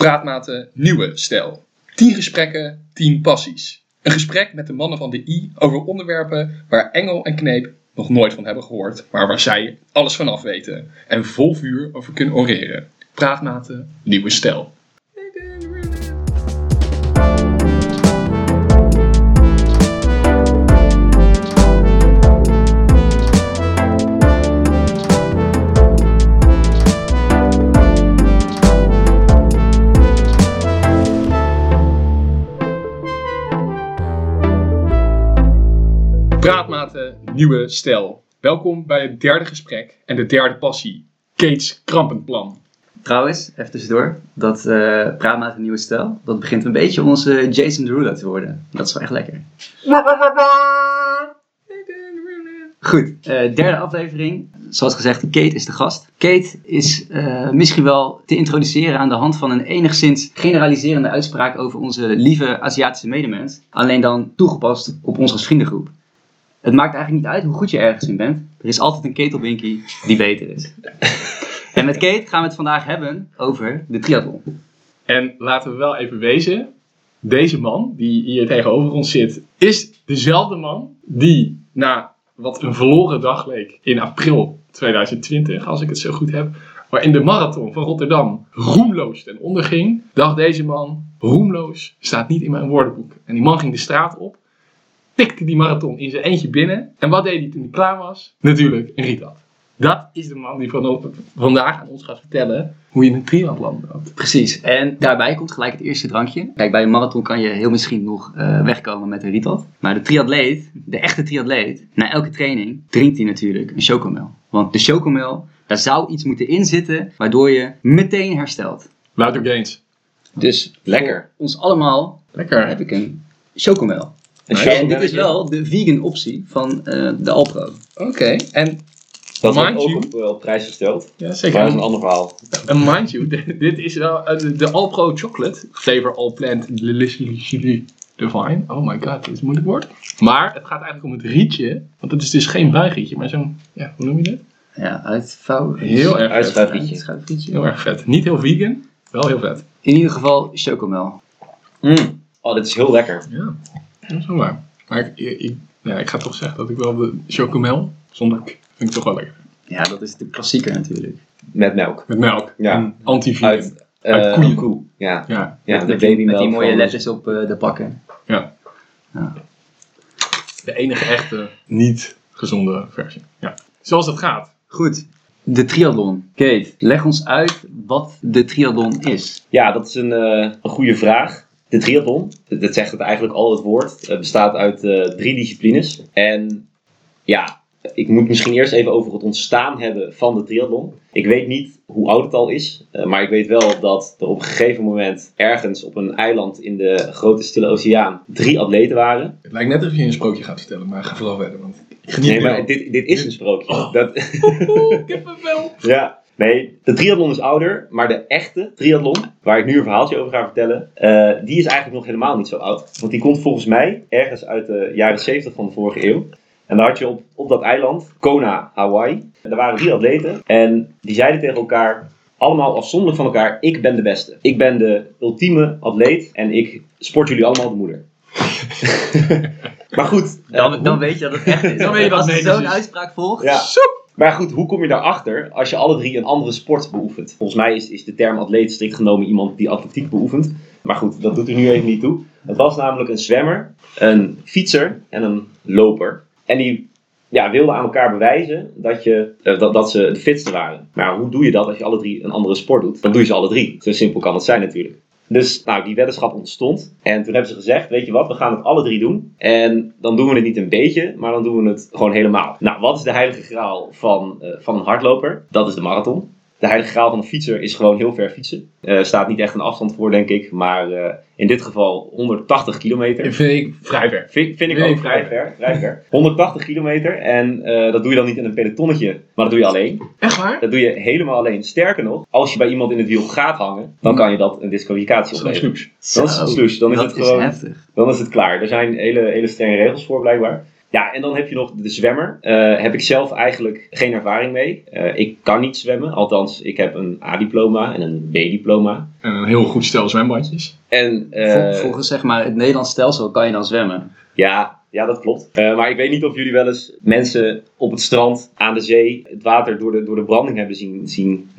Praatmaten Nieuwe Stijl. 10 gesprekken, 10 passies. Een gesprek met de mannen van de I over onderwerpen waar Engel en Kneep nog nooit van hebben gehoord, maar waar zij alles vanaf weten en vol vuur over kunnen oreren. Praatmaten Nieuwe Stijl. Nieuwe Stijl. Welkom bij het derde gesprek en de derde passie. Kate's krampenplan. Trouwens, even tussendoor, dat uh, Praatmaat een nieuwe stijl, dat begint een beetje onze Jason Derulo te worden. Dat is wel echt lekker. Goed, uh, derde aflevering. Zoals gezegd, Kate is de gast. Kate is uh, misschien wel te introduceren aan de hand van een enigszins generaliserende uitspraak over onze lieve Aziatische medemens. Alleen dan toegepast op onze vriendengroep. Het maakt eigenlijk niet uit hoe goed je ergens in bent. Er is altijd een ketelbinkie die beter is. en met Kate gaan we het vandaag hebben over de triathlon. En laten we wel even wezen, deze man die hier tegenover ons zit, is dezelfde man die na wat een verloren dag leek in april 2020, als ik het zo goed heb, maar in de marathon van Rotterdam roemloos ten onder ging, dacht deze man, roemloos staat niet in mijn woordenboek. En die man ging de straat op tikte die marathon in zijn eentje binnen. En wat deed hij toen hij klaar was? Natuurlijk een rietad. Dat is de man die van, vandaag aan ons gaat vertellen hoe je een triathlon loopt. Precies. En daarbij komt gelijk het eerste drankje. Kijk, bij een marathon kan je heel misschien nog uh, wegkomen met een rietad. Maar de triatleet, de echte triatleet, na elke training drinkt hij natuurlijk een chocomel. Want de chocomel, daar zou iets moeten inzitten waardoor je meteen herstelt. Louter gains. Dus lekker. ons allemaal lekker. heb ik een chocomel. En dit is wel de vegan optie van uh, de Alpro. Oké, okay. en dat wordt ook op, uh, op prijs gesteld. Ja, zeker. Maar dat is een ander verhaal. En mind you, dit is wel uh, de, de Alpro Chocolate Flavor All Plant Divine. Oh my god, dit is een moeilijk woord. Maar het gaat eigenlijk om het rietje. Want het is dus geen buigrietje, maar zo'n, ja, hoe noem je dit? Ja, uitvouw. Heel erg Uitschuifrietje. Heel erg vet. Niet heel vegan, wel heel vet. In ieder geval chocomel. Mm. Oh, dit is heel lekker. Ja. Dat is wel waar. Maar ik, ik, ja, ik ga toch zeggen dat ik wel de chocomel, zonder vind ik toch wel lekker. Ja, dat is de klassieker natuurlijk. Met melk. Met melk. Ja. Anti-vegan. Uit, uh, Uit koeien. koe. Ja. Ja. ja met, de met, die, met die mooie letters op uh, de pakken. Ja. Ja. De enige echte, niet gezonde versie. Ja. Zoals het gaat. Goed, de triathlon. Kate, leg ons uit wat de triathlon is. Ja, dat is een, eh, een goede vraag. De triathlon, dat zegt het eigenlijk al het woord, Het bestaat uit eh, drie disciplines. En ja, ik moet misschien eerst even over het ontstaan hebben van de triathlon. Ik weet niet hoe oud het al is, eh, maar ik weet wel dat er op een gegeven moment ergens op een eiland in de grote stille oceaan drie atleten waren. Het lijkt net alsof je een sprookje gaat vertellen, maar ga vooral verder. Want ik geniet Nee, maar dit, dit is een sprookje. Oh. Dat, Oeh, kippenvel. Ja, nee, de triathlon is ouder, maar de echte triathlon, waar ik nu een verhaaltje over ga vertellen, eh, die is eigenlijk nog helemaal niet zo oud. Want die komt volgens mij ergens uit de jaren 70 van de vorige eeuw. En daar had je op, op dat eiland, Kona, Hawaii, en daar waren drie atleten en die zeiden tegen elkaar, allemaal afzonderlijk van elkaar, ik ben de beste. Ik ben de ultieme atleet en ik sport jullie allemaal de moeder. maar goed, eh, Dan, dan weet je dat het echt is. Dan weet je dat Als zo'n uitspraak volgt. Ja. Maar goed, hoe kom je daarachter als je alle drie een andere sport beoefent? Volgens mij is, is de term atleet strikt genomen iemand die atletiek beoefent. Maar goed, dat doet er nu even niet toe. Het was namelijk een zwemmer, een fietser en een loper. En die ja, wilden aan elkaar bewijzen dat, je, eh, dat, dat ze de fitste waren. Maar hoe doe je dat als je alle drie een andere sport doet? Dan doe je ze alle drie. Zo simpel kan het zijn natuurlijk. Dus nou, die weddenschap ontstond. En toen hebben ze gezegd, weet je wat, we gaan het alle drie doen. En dan doen we het niet een beetje, maar dan doen we het gewoon helemaal. Nou, wat is de heilige graal van, eh, van een hardloper? Dat is de marathon. De heilige graal van een fietser is gewoon heel ver fietsen. Er staat niet echt een afstand voor, denk ik. Maar eh, in dit geval 180 kilometer. Dat vind ik vrij ver. Vind, vind ik Nee, ook vrij ver, vrij ver. 180 kilometer. En eh, dat doe je dan niet in een pelotonnetje, maar dat doe je alleen. Echt waar? Dat doe je helemaal alleen. Sterker nog, als je bij iemand in het wiel gaat hangen, dan kan je dat een disqualificatie opleveren. Dan is het Zo, slush, dan is dat het gewoon- heftig. Dan is het klaar. Er zijn hele, hele strenge regels voor blijkbaar. Ja, en dan heb je nog de zwemmer. Eh heb ik zelf eigenlijk geen ervaring mee. Eh, ik kan niet zwemmen, althans, ik heb een A-diploma en een B-diploma. En een heel goed stel zwembadjes. En eh, Vol- Volgens zeg maar, het Nederlands stelsel kan je dan zwemmen. ja, ja, dat klopt. Eh, maar ik weet niet of jullie wel eens mensen op het strand, aan de zee, het water door de, door de branding hebben zien, zien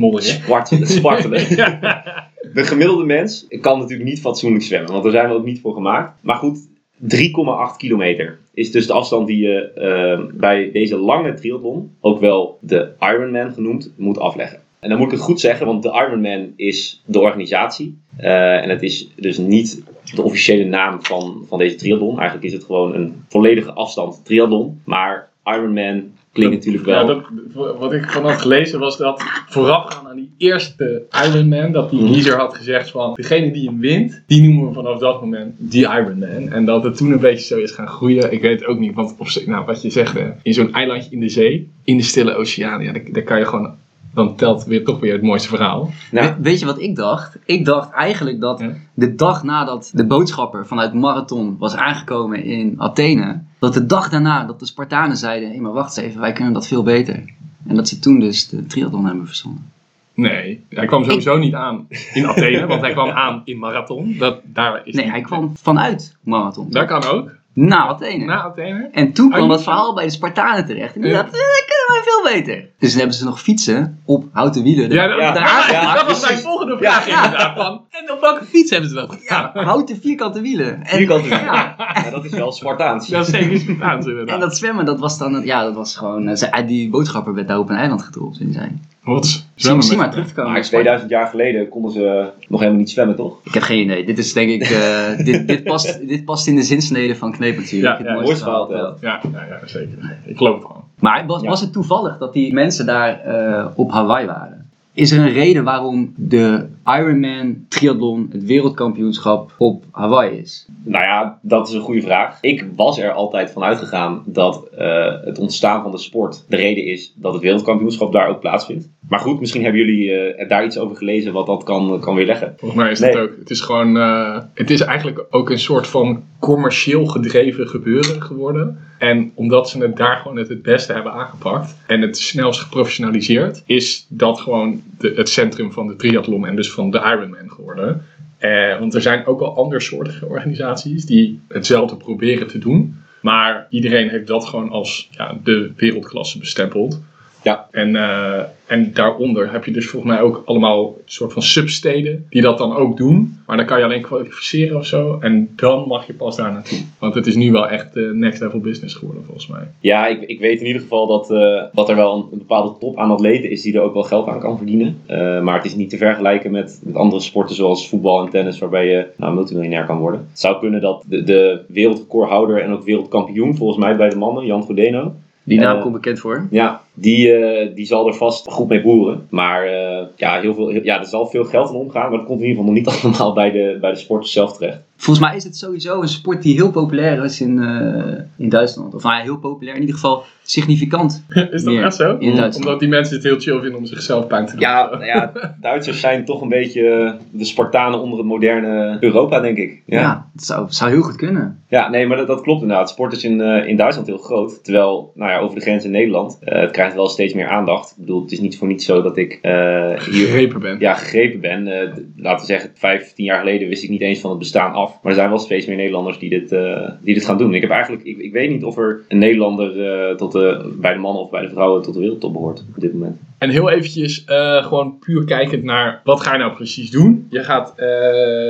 spartelen. De gemiddelde mens kan natuurlijk niet fatsoenlijk zwemmen, want daar zijn we ook niet voor gemaakt. Maar goed, 3,8 kilometer is dus de afstand die je eh, bij deze lange triathlon, ook wel de Ironman genoemd, moet afleggen. En dan moet ik het goed zeggen, want de Ironman is de organisatie. Eh, en het is dus niet de officiële naam van, van deze triathlon. Eigenlijk is het gewoon een volledige afstand triathlon. Maar Ironman klinkt natuurlijk wel... Ja, dat, wat ik van had gelezen was dat voorafgaan aan die eerste Ironman, dat die Mhm. kiezer had gezegd van degene die hem wint, die noemen we vanaf dat moment die Ironman. En dat het toen een beetje zo is gaan groeien. Ik weet het ook niet, want op, nou, wat je zegt, hè, in zo'n eilandje in de zee, in de stille oceaan, ja, daar, daar kan je gewoon, dan telt weer toch weer het mooiste verhaal. Nou, We- weet je wat ik dacht? Ik dacht eigenlijk dat Ja. de dag nadat de boodschapper vanuit Marathon was aangekomen in Athene, dat de dag daarna dat de Spartanen zeiden, hé maar wacht eens even, wij kunnen dat veel beter. En dat ze toen dus de triathlon hebben verzonnen. Nee, hij kwam sowieso niet aan in Athene, want hij kwam aan in marathon. Dat, daar is Nee, hij kwam vanuit Marathon. Dat kan ook, Na Athene. na Athene. En toen kwam dat verhaal bij de Spartanen terecht. En die Ja. dachten, eh, dat kunnen wij veel beter. Dus dan hebben ze nog fietsen op houten wielen. Ja, dat, Ja, dat- ja, dat was mijn volgende vraag Ja. inderdaad. Van, en op welke fiets hebben ze dat gedaan? houten vierkante wielen. En, Vierkante wielen. Ja. ja, dat is wel Spartaans. Dat is zeker Spartaans inderdaad. En dat zwemmen, dat was dan, ja, dat was gewoon, eh, die boodschapper werd daar op een eiland gedropt. En die zei, Wat? Zwemmen zie met- maar terug te komen. Maar 2000 jaar geleden konden ze nog helemaal niet zwemmen, toch? Ik heb geen idee. Dit is denk ik, eh, dit, dit, past, dit past in de zinsnede van Kneep natuurlijk. Ja, Het ja, mooiste mooiste verhaal. Ja, ja, ja, zeker. Ik geloof het gewoon. Maar was, Ja. was het toevallig dat die mensen daar eh, op Hawaii waren? Is er een reden waarom de Ironman triathlon het wereldkampioenschap op Hawaii is? Nou ja, dat is een goede vraag. Ik was er altijd van uitgegaan dat eh, het ontstaan van de sport de reden is dat het wereldkampioenschap daar ook plaatsvindt. Maar goed, misschien hebben jullie eh, daar iets over gelezen wat dat kan, kan weerleggen. Volgens mij is Nee. het ook. Het is gewoon. eh, het is eigenlijk ook een soort van commercieel gedreven gebeuren geworden. En omdat ze het daar gewoon het, het beste hebben aangepakt en het snelst geprofessionaliseerd, is dat gewoon het centrum van de triathlon en dus van de Ironman geworden. Eh, want er zijn ook wel andersoortige organisaties die hetzelfde proberen te doen. Maar iedereen heeft dat gewoon als ja, de wereldklasse bestempeld. Ja. En, eh, en daaronder heb je dus volgens mij ook allemaal een soort van substeden die dat dan ook doen. Maar dan kan je alleen kwalificeren of zo. En dan mag je pas daar naartoe. Want het is nu wel echt eh, next level business geworden volgens mij. Ja, ik, ik weet in ieder geval dat, dat er wel een, een bepaalde top aan atleten is die er ook wel geld aan kan verdienen. Maar het is niet te vergelijken met, met andere sporten zoals voetbal en tennis waarbij je nou, multimiljonair kan worden. Het zou kunnen dat de, de wereldrecordhouder en ook wereldkampioen volgens mij bij de mannen, Jan Frodeno, Die naam Eh, komt bekend voor. Ja, die, eh, die zal er vast goed mee boeren. Maar eh, ja, heel veel, ja, er zal veel geld in omgaan, maar dat komt in ieder geval nog niet allemaal bij de, bij de sport zelf terecht. Volgens mij is het sowieso een sport die heel populair is in, eh, in Duitsland. Of nou, ja, heel populair, in ieder geval significant. is dat Meer echt zo? in Duitsland. Omdat die mensen het heel chill vinden om zichzelf pijn te doen. Ja, nou ja, Duitsers zijn toch een beetje eh, de Spartanen onder het moderne Europa, denk ik. Ja, Ja, dat zou, zou heel goed kunnen. ja nee, maar dat, dat klopt inderdaad. Sport is in, eh, in Duitsland heel groot. Terwijl, nou ja, over de grens in Nederland, eh, het krijgt wel steeds meer aandacht. Ik bedoel, het is niet voor niets zo dat ik eh, hier Gegrepen ben. ja, gegrepen ben. Eh, laten we zeggen, vijf, tien jaar geleden wist ik niet eens van het bestaan af. Maar er zijn wel steeds meer Nederlanders die dit, eh, die dit gaan doen. Ik heb eigenlijk, ik, ik weet niet of er een Nederlander eh, tot de, bij de mannen of bij de vrouwen tot de wereldtop behoort op dit moment. En heel eventjes eh, gewoon puur kijkend naar wat ga je nou precies doen. Je gaat eh,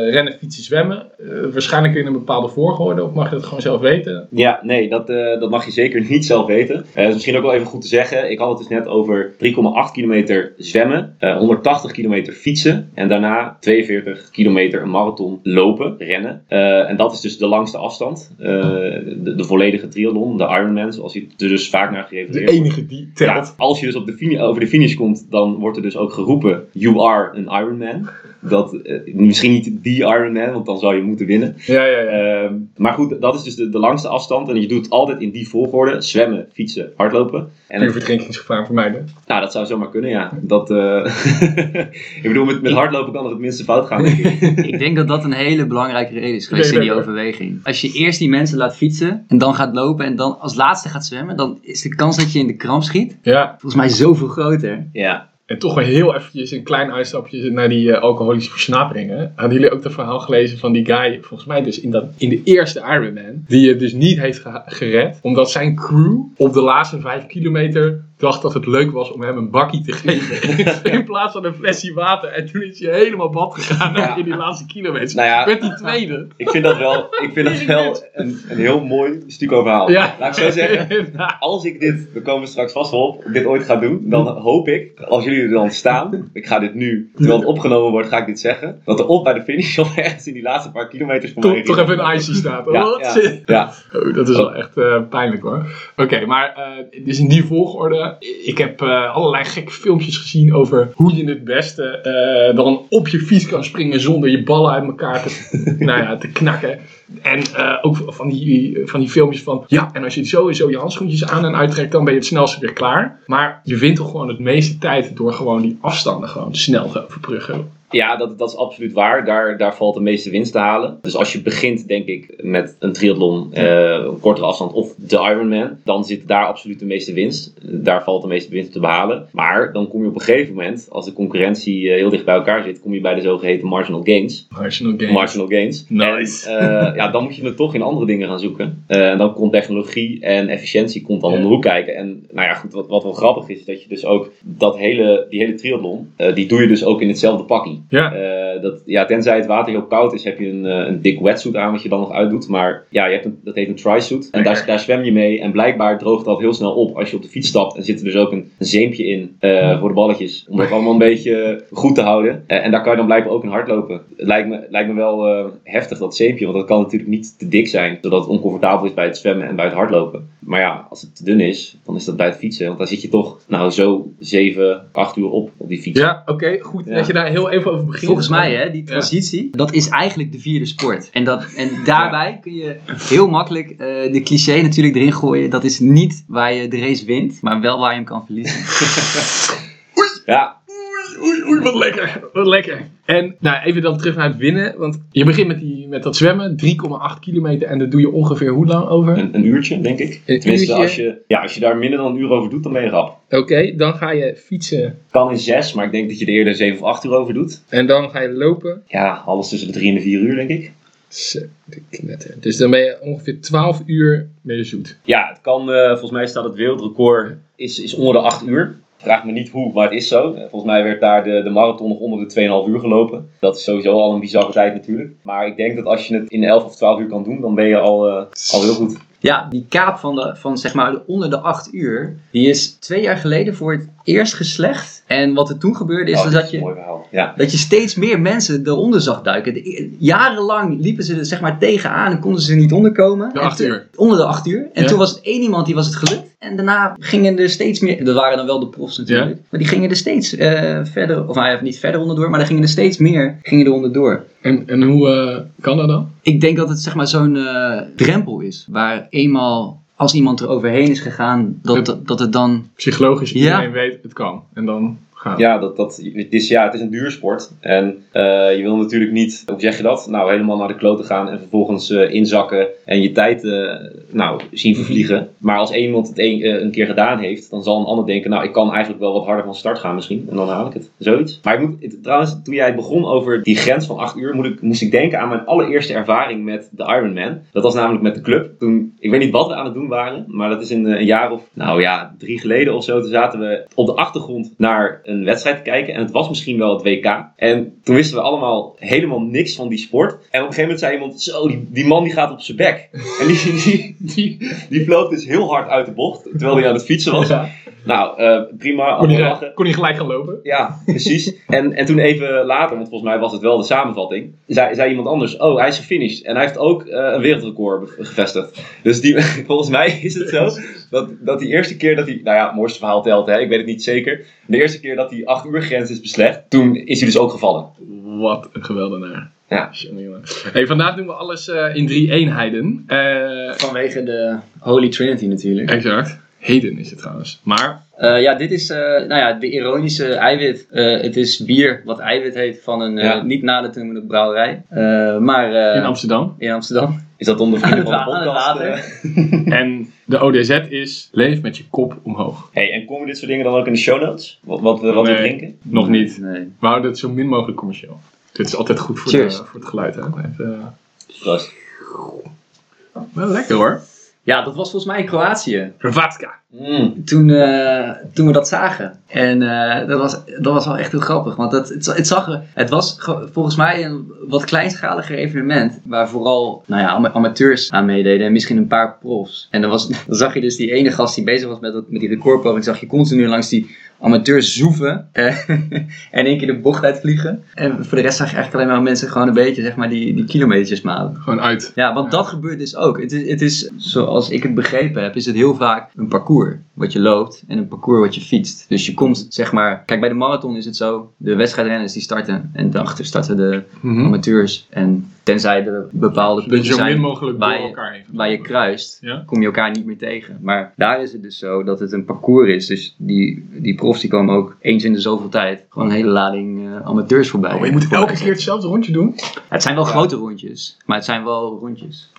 rennen, fietsen, zwemmen. Eh, waarschijnlijk in een bepaalde volgorde of mag je dat gewoon zelf weten? Ja, nee, dat, dat mag je zeker niet zelf weten. Eh is misschien ook wel even goed te zeggen. Ik had het dus net over 3,8 kilometer zwemmen, eh, 180 kilometer fietsen en daarna 42 kilometer een marathon lopen, rennen. En dat is dus de langste afstand. De, de volledige triathlon, de Ironman, zoals hij er dus vaak naar De gerefereerd wordt. enige die telt. Ja, als je dus op de over de finish komt, dan wordt er dus ook geroepen: You are an Ironman. dat eh, misschien niet die Ironman, want dan zou je moeten winnen. Ja, ja, ja. Ehm, maar goed, dat is dus de, de langste afstand. En je doet het altijd in die volgorde. Zwemmen, fietsen, hardlopen. En Puur verdrinkingsgevaar vermijden. nou, dat zou zomaar kunnen, ja. Dat, eh, ik bedoel, met, met hardlopen kan er het minste fout gaan, denk ik. Ik denk dat dat een hele belangrijke reden is geweest Nee, in die nee, overweging. Als je eerst die mensen laat fietsen en dan gaat lopen en dan als laatste gaat zwemmen, dan is de kans dat je in de kramp schiet Ja, volgens mij zoveel groter. Ja. en toch wel heel eventjes een klein uitstapje naar die eh, alcoholische versnaperingen. Hadden jullie ook het verhaal gelezen van die guy, volgens mij dus in, dat, in de eerste Ironman, die het dus niet heeft ge- gered, omdat zijn crew op de laatste vijf kilometer dacht dat het leuk was om hem een bakkie te geven. in plaats van een flesje water. En toen is hij helemaal bad gegaan Ja. in die laatste kilometer. Nou ja. Werd die tweede. Ik vind dat wel, ik vind dat wel een, een heel mooi stuco verhaal. Ja. Laat ik zo zeggen, als ik dit, we komen straks vast wel op, dit ooit ga doen, dan hoop ik, als jullie er dan staan, ik ga dit nu, terwijl het opgenomen wordt, ga ik dit zeggen, dat er op bij de finish of ergens in die laatste paar kilometers mij toch, toch even een icy staat. Ja, ja, ja. Oh, dat is wel echt eh, pijnlijk hoor. Oké, maar eh, dus in die volgorde. Ik heb eh, allerlei gekke filmpjes gezien over hoe je het beste eh, dan op je fiets kan springen zonder je ballen uit elkaar te, nou ja, te knakken. En eh, ook van die, van die filmpjes van, ja, en als je sowieso je handschoentjes aan en uittrekt, dan ben je het snelste weer klaar. Maar je wint toch gewoon het meeste tijd door gewoon die afstanden gewoon snel te overbruggen. Ja, dat, dat is absoluut waar. Daar, daar valt de meeste winst te halen. Dus als je begint, denk ik, met een triathlon, eh, een kortere afstand of de Ironman, dan zit daar absoluut de meeste winst. Daar valt de meeste winst te behalen. Maar dan kom je op een gegeven moment, als de concurrentie eh, heel dicht bij elkaar zit, kom je bij de zogeheten marginal gains. Marginal gain. Marginal gains. Nice. En, eh, ja, dan moet je het toch in andere dingen gaan zoeken. Eh, en dan komt technologie en efficiëntie komt dan Ja. om de hoek kijken. En nou ja, goed, wat, wat wel grappig is, is dat je dus ook dat hele, die hele triathlon, eh, die doe je dus ook in hetzelfde Ja. Eh, dat, ja, tenzij het water heel koud is, heb je een, eh, een dik wetsuit aan wat je dan nog uitdoet. Maar ja, je hebt een, dat heet een tri-suit. En daar, daar zwem je mee. En blijkbaar droogt dat heel snel op als je op de fiets stapt. En zit er dus ook een, een zeempje in eh, voor de balletjes. Om dat allemaal een beetje goed te houden. En daar kan je dan blijkbaar ook in hardlopen. Het lijkt me, lijkt me wel heftig dat zeempje. Want dat kan natuurlijk niet te dik zijn. Zodat het oncomfortabel is bij het zwemmen en bij het hardlopen. Maar ja, als het te dun is, dan is dat bij het fietsen. Want daar zit je toch nou zo 7, 8 uur op op die fiets. Ja, oké, goed Ja. dat je daar heel even over. Volgens mij, hè, die transitie, dat is eigenlijk de vierde sport. En, dat, en daarbij kun je heel makkelijk eh, de cliché natuurlijk erin gooien. Dat is niet waar je de race wint, maar wel waar je hem kan verliezen. Ja, Oei, oei, wat lekker. Wat lekker. En nou, even dan terug naar het winnen. Want je begint met, die, met dat zwemmen, 3,8 kilometer. En dat doe je ongeveer hoe lang over? Een, een uurtje, denk ik. Een Tenminste, uurtje. Als, je, ja, als je daar minder dan een uur over doet, dan ben je rap. Oké, dan ga je fietsen. Kan in zes, maar ik denk dat je er eerder 7 of 8 uur over doet. En dan ga je lopen. Ja, alles tussen de 3 en de 4 uur, denk ik. Zo, de knetter. Dus dan ben je ongeveer 12 uur je zoet. Ja, het kan, eh, volgens mij staat het wereldrecord is, is onder de 8 uur. Vraag me niet hoe, maar het is zo. Volgens mij werd daar de, de marathon nog onder de 2,5 uur gelopen. Dat is sowieso al een bizarre tijd natuurlijk. Maar ik denk dat als je het in 11 of 12 uur kan doen, dan ben je al, eh, al heel goed. Ja, die kaap van, de, van zeg maar de onder de 8 uur, die is twee jaar geleden voor het eerst geslecht. En wat er toen gebeurde is Oh, dus dat je... Ja. Dat je steeds meer mensen eronder zag duiken. De- jarenlang liepen ze er zeg maar tegenaan en konden ze er niet onderkomen. De En acht uur. Onder de acht uur. En Ja. toen was het één iemand die was het gelukt. En daarna gingen er steeds meer. Dat waren dan wel de profs natuurlijk. Maar die gingen er steeds eh, verder. Of nou ja, niet verder onderdoor. Maar er gingen er steeds meer. Gingen er onderdoor. En, en hoe eh, kan dat dan? Ik denk dat het zeg maar zo'n eh, drempel is. Waar eenmaal. Als iemand er overheen is gegaan, dat, dat, dat het dan. Psychologisch, Ja. iedereen weet het kan. En dan Ja, dat, dat, het, is, ja, het is een duursport. En eh, je wil natuurlijk niet, hoe zeg je dat? Nou, helemaal naar de kloten gaan en vervolgens eh, inzakken en je tijd eh, nou, zien vervliegen. Maar als iemand het een, een keer gedaan heeft, dan zal een ander denken, nou, ik kan eigenlijk wel wat harder van start gaan misschien. En dan haal ik het. Zoiets. Maar ik moet, trouwens, toen jij begon over die grens van 8 uur, moet ik, moest ik denken aan mijn allereerste ervaring met de Ironman. Dat was namelijk met de club. Toen, ik weet niet wat we aan het doen waren, maar dat is eh, een jaar of, nou ja, drie geleden of zo. Toen zaten we op de achtergrond naar een wedstrijd te kijken. En het was misschien wel het WK. En toen wisten we allemaal helemaal niks van die sport. En op een gegeven moment zei iemand, zo, die, die man die gaat op zijn bek. En die, die, die, die vloog dus heel hard uit de bocht, terwijl hij aan het fietsen was. Ja. Nou, eh, prima, Kon, hij, kon hij gelijk gaan lopen? Ja, precies. En, en toen even later, want volgens mij was het wel de samenvatting, zei, zei iemand anders, oh, hij is gefinished. En hij heeft ook eh, een wereldrecord gevestigd. Dus die, volgens mij is het zo dat, dat die eerste keer dat hij, nou ja, het mooiste verhaal telt, hè, ik weet het niet zeker. De eerste keer dat die 8 uur grens is beslecht, toen is hij dus ook gevallen. wat een geweldenaar. Ja. Hey, vandaag doen we alles eh, in drie eenheden. Eh, Vanwege de Holy Trinity natuurlijk. exact. Heden is het trouwens. Maar, Eh, ja, dit is eh, nou ja, de ironische eiwit. Eh, het is bier wat eiwit heet van een eh, Ja. niet nader te noemen brouwerij. Eh, maar eh, in Amsterdam. in Amsterdam. Is dat onder vrienden van de podcast? eh? En de ODZ is leef met je kop omhoog. Hey, en komen dit soort dingen dan ook in de show notes? Wat, wat, we- wat we Nee. drinken? Nog niet. Nee. We houden het zo min mogelijk commercieel. Dit is altijd goed voor, de, voor het geluid. Hè? Even, Proost. wel lekker hoor. Ja, dat was volgens mij in Kroatië. Hrvatska. Mm. Toen, eh, toen we dat zagen. En eh, dat, was, dat was wel echt heel grappig. Want het, het, het, zag, er- het was ge- volgens mij een wat kleinschaliger evenement. Waar vooral nou ja, ama- amateurs aan meededen. En misschien een paar profs. En dan, was, dan zag je dus die ene gast die bezig was met, dat, met die recordpoging. Zag je continu langs die amateurs zoeven. eh, en één keer de bocht uitvliegen. En voor de rest zag je eigenlijk alleen maar mensen gewoon een beetje zeg maar, die, die kilometers malen. Gewoon uit. Ja, want dat gebeurt dus ook. Het is, het is, zoals ik het begrepen heb, is het heel vaak een parcours wat je loopt en een parcours wat je fietst. Dus je komt, zeg maar, kijk bij de marathon is het zo, de wedstrijdrenners die starten en daarachter starten de Mhm. amateurs. En tenzij er bepaalde je punten zijn waar je- waar je kruist, Ja? kom je elkaar niet meer tegen. Maar daar is het dus zo dat het een parcours is. Dus die, die profs die komen ook eens in de zoveel tijd gewoon een hele lading eh, amateurs voorbij. Oh, maar je moet elke keer hetzelfde rondje doen? Het zijn wel grote rondjes, maar het zijn wel rondjes.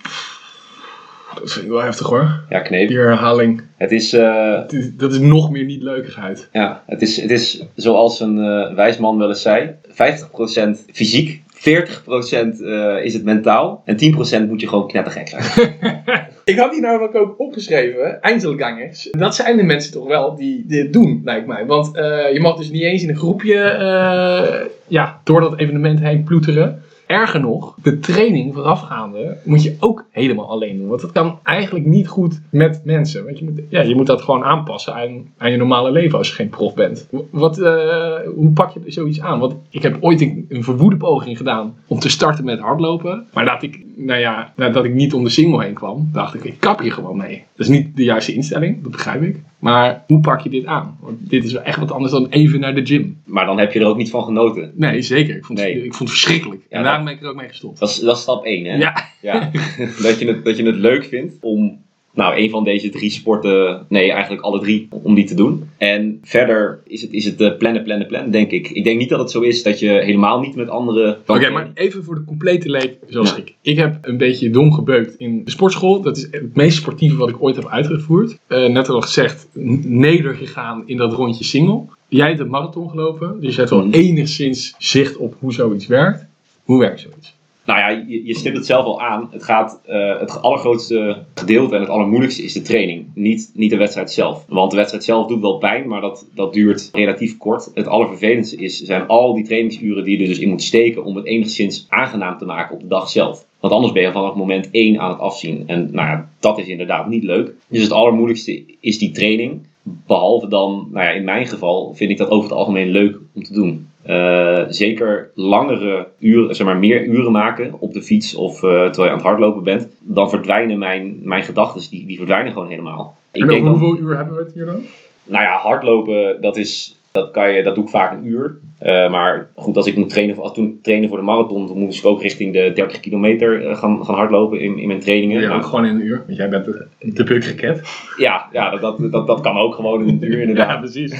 Dat vind ik wel heftig hoor. Ja, kneep. Die herhaling. Het is, eh, Het is- Dat is nog meer niet leukigheid. ja, het is, het is zoals een eh wijsman wel eens zei: 50% fysiek, 40% eh, is het mentaal en 10% moet je gewoon knettergek zijn. Ik had hier namelijk ook opgeschreven, Einzelgangers. Dat zijn de mensen toch wel die dit doen, lijkt mij. Want eh, je mag dus niet eens in een groepje eh, ja, door dat evenement heen ploeteren. Erger nog, de training voorafgaande moet je ook helemaal alleen doen. Want dat kan eigenlijk niet goed met mensen. Want je moet, ja, je moet dat gewoon aanpassen aan, aan je normale leven als je geen prof bent. Wat, eh, hoe pak je zoiets aan? Want ik heb ooit een, een verwoede poging gedaan om te starten met hardlopen. Maar dat ik, nou ja, nadat ik niet om de single heen kwam, dacht ik, ik kap hier gewoon mee. Dat is niet de juiste instelling, dat begrijp ik. Maar hoe pak je dit aan? Want dit is wel echt wat anders dan even naar de gym. Maar dan heb je er ook niet van genoten. Nee, zeker. Ik vond, Nee. ik vond het verschrikkelijk. Ja, en daarom ben ik er ook mee gestopt. Dat is, dat is stap 1, hè? Ja, Ja, dat, je het, dat je het leuk vindt om nou, een van deze drie sporten, nee eigenlijk alle drie, om die te doen. En verder is het, is het eh, plannen, plannen, plannen, denk ik. Ik denk niet dat het zo is dat je helemaal niet met anderen Oké, maar even voor de complete leek zoals Ja. ik. Ik heb een beetje dom gebeukt in de sportschool. Dat is het meest sportieve wat ik ooit heb uitgevoerd. Eh, net al gezegd, nedergegaan in dat rondje single. Jij hebt een marathon gelopen, dus je hebt wel Mhm. enigszins zicht op hoe zoiets werkt. Hoe werkt zoiets? Nou ja, je, stipt het zelf al aan. Het, gaat, eh, het allergrootste gedeelte en het allermoeilijkste is de training. Niet, niet de wedstrijd zelf. Want de wedstrijd zelf doet wel pijn, maar dat, dat duurt relatief kort. Het allervervelendste is, zijn al die trainingsuren die je er dus in moet steken om het enigszins aangenaam te maken op de dag zelf. Want anders ben je vanaf moment 1 aan het afzien. En nou ja, dat is inderdaad niet leuk. Dus het allermoeilijkste is die training. Behalve dan, nou ja, in mijn geval vind ik dat over het algemeen leuk om te doen. Eh, zeker langere uren, zeg maar meer uren maken op de fiets of eh, terwijl je aan het hardlopen bent, dan verdwijnen mijn, mijn gedachten, die, die verdwijnen gewoon helemaal. Ik en denk dan, hoeveel uur hebben we het hier dan? nou ja, hardlopen, dat, is, dat, kan je, dat doe ik vaak een uur. Eh, maar goed, als ik moet trainen, als toen ik trainde voor de marathon, dan moest ik ook richting de 30 kilometer gaan, gaan hardlopen in, in mijn trainingen. Ja, Nou, ook gewoon in een uur, want jij bent de, de ja, ja dat, dat, dat, dat kan ook gewoon in een uur inderdaad. precies.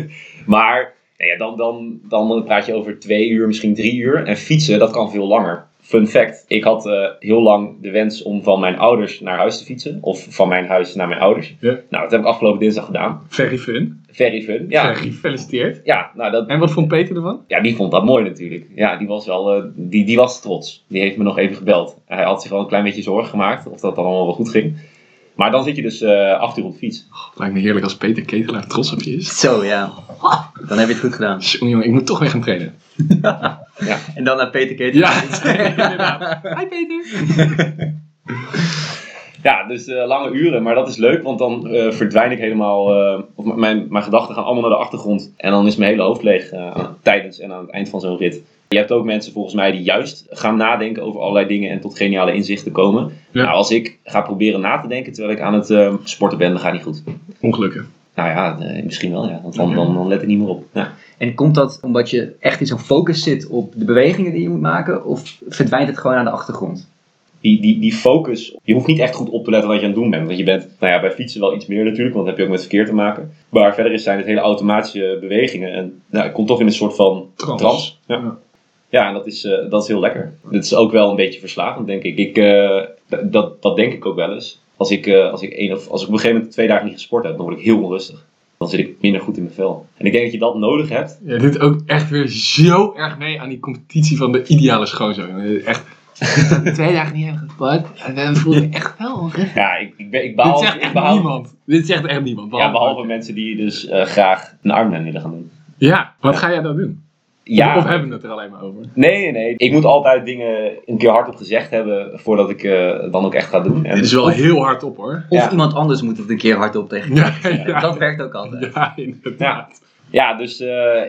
maar ja, dan, dan, dan praat je over twee uur, misschien drie uur. En fietsen, dat kan veel langer. Fun fact, ik had eh, heel lang de wens om van mijn ouders naar huis te fietsen. Of van mijn huis naar mijn ouders. Ja. Nou, dat heb ik afgelopen dinsdag gedaan. Very fun. Very fun. Ja, Very gefeliciteerd. ja, nou, dat, En wat vond Peter ervan? ja die vond dat mooi natuurlijk. Ja, die was wel eh, die, die was trots. Die heeft me nog even gebeld. Hij had zich wel een klein beetje zorgen gemaakt of dat dan allemaal wel goed ging. Maar dan zit je dus eh acht uur op de fiets. Het lijkt me heerlijk als Peter Ketelaar trots op je is. Zo ja, dan heb je het goed gedaan. Jongen, jongen, ik moet toch weer gaan trainen. En dan naar Peter Kate. Ja, inderdaad. Hi Peter. Ja, dus eh, lange uren, maar dat is leuk, want dan eh, verdwijn ik helemaal, eh, of mijn, mijn gedachten gaan allemaal naar de achtergrond. En dan is mijn hele hoofd leeg eh, tijdens en aan het eind van zo'n rit. Je hebt ook mensen volgens mij die juist gaan nadenken over allerlei dingen en tot geniale inzichten komen. Ja. Nou, als ik ga proberen na te denken terwijl ik aan het eh, sporten ben, dan gaat niet goed. Ongelukken. Nou ja, eh, misschien wel, ja. Want dan, dan, dan let ik niet meer op. Ja. En komt dat omdat je echt in zo'n focus zit op de bewegingen die je moet maken? Of verdwijnt het gewoon aan de achtergrond? die, die, die focus, je hoeft niet echt goed op te letten wat je aan het doen bent. Want je bent, nou ja, bij fietsen wel iets meer natuurlijk, want dan heb je ook met verkeer te maken. Maar verder is zijn het hele automatische bewegingen. En nou, ik kom toch in een soort van Trance. trance. Ja. Ja. En dat is, eh, dat is heel lekker. Het is ook wel een beetje verslavend, denk ik. ik eh, dat, dat denk ik ook wel eens. Als ik, eh, als, ik één of, als ik op een gegeven moment twee dagen niet gesport heb, dan word ik heel onrustig. Dan zit ik minder goed in mijn vel. En ik denk dat je dat nodig hebt. Je doet ook echt weer zo erg mee aan die competitie van de ideale schoonzoon. Echt. Twee dagen niet hebben gesport. En dan voel ik echt wel onrustig. Ja, ik, ik, ben, ik Dit zegt ik echt behaal, niemand. Dit zegt echt niemand. Ja, behalve mensen die dus eh, graag een armman willen gaan doen. Ja, wat Ja. ga jij dan doen? Ja, Of hebben we het er alleen maar over? Nee, nee. Ik moet altijd dingen een keer hardop gezegd hebben voordat ik eh, dan ook echt ga doen. En Dit is wel heel hard op hoor. Of Ja. iemand anders moet het een keer hardop tegen Ja. Dat werkt ook altijd. Ja, inderdaad. ja, dus eh,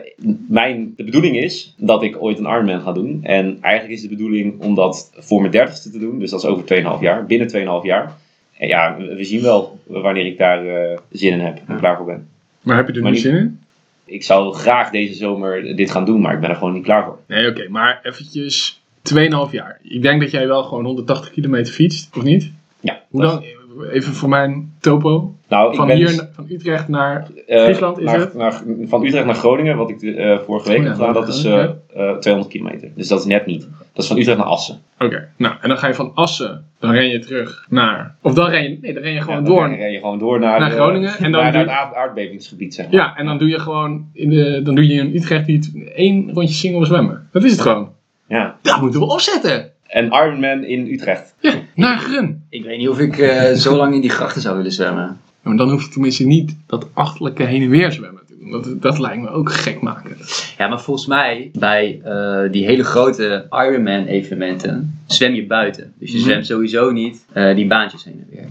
mijn, de bedoeling is dat ik ooit een Ironman ga doen. En eigenlijk is de bedoeling om dat voor mijn dertigste te doen. Dus dat is over 2,5 jaar. Binnen 2,5 jaar. En ja, we, zien wel wanneer ik daar eh, zin in heb en klaar voor ben. Maar heb je er nu zin in? Ik zou graag deze zomer dit gaan doen, maar ik ben er gewoon niet klaar voor. Nee, oké, maar eventjes 2,5 jaar. Ik denk dat jij wel gewoon 180 kilometer fietst, of niet? Ja, Hoe dan? Even voor mijn topo. Nou, Van ben hier, dus- van Utrecht naar... Eh, Friesland is naar- het? naar- van Utrecht naar Groningen, wat ik eh, vorige week Oh heb gedaan, dat is eh, eh, 200 kilometer. Dus dat is net niet. Dat is van Utrecht naar Assen. Oké, nou, en dan ga je van Assen, dan ren je terug naar... Of dan ren je, nee, dan ren je gewoon Ja, door. Dan ren je gewoon door naar, Naar Groningen en dan naar, doe- naar het aard- aardbevingsgebied, zeg maar. Ja, en dan doe je gewoon, in de, dan doe je in Utrecht die één rondje single zwemmen. Dat is het gewoon. Ja. Dat moeten we opzetten. En Ironman in Utrecht. Ja, naar Grun. Ik weet niet of ik eh, zo lang in die grachten zou willen zwemmen. Maar dan hoef je tenminste niet dat achtelijke heen en weer zwemmen te doen. Dat, dat lijkt me ook gek maken. Ja, maar volgens mij bij eh, die hele grote Ironman evenementen zwem je buiten. Dus je Mhm. zwemt sowieso niet eh, die baantjes heen en weer.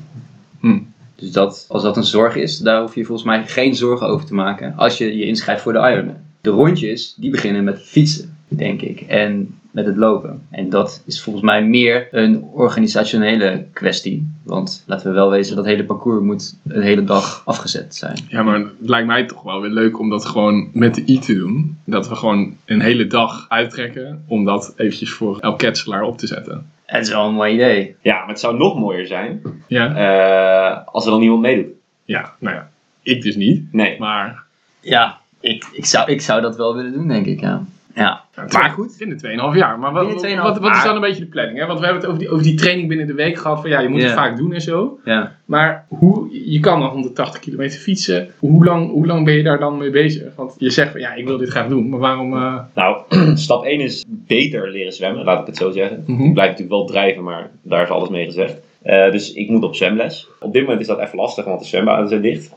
Hm. Dus dat, als dat een zorg is, daar hoef je volgens mij geen zorgen over te maken als je je inschrijft voor de Ironman. De rondjes, die beginnen met fietsen, denk ik. En met het lopen. En dat is volgens mij meer een organisationele kwestie. Want laten we wel wezen, dat hele parcours moet een hele dag afgezet zijn. Ja, maar het lijkt mij toch wel weer leuk om dat gewoon met de i te doen. Dat we gewoon een hele dag uittrekken om dat eventjes voor elk ketselaar op te zetten. Het is wel een mooi idee. Ja, maar het zou nog mooier zijn Ja? eh, als er dan niemand meedoet. Ja, nou ja. Ik dus niet. Nee. Maar, Ja, ik, ik, zou, ik zou dat wel willen doen, denk ik, ja. Ja, maar goed. Binnen 2,5 jaar. Maar wat, Binnen 2,5 wat, wat is dan een beetje de planning? Hè? Want we hebben het over die, over die training binnen de week gehad. Van ja, je moet het vaak doen en zo. ja. Maar hoe, je kan dan 180 kilometer fietsen. Hoe lang, hoe lang ben je daar dan mee bezig? Want je zegt van ja, ik wil dit graag doen. Maar waarom... eh, Nou, stap 1 is beter leren zwemmen, laat ik het zo zeggen. Ik blijf natuurlijk wel drijven, maar daar is alles mee gezegd. Eh, dus ik moet op zwemles. Op dit moment is dat even lastig, want de zwembaden zijn dicht.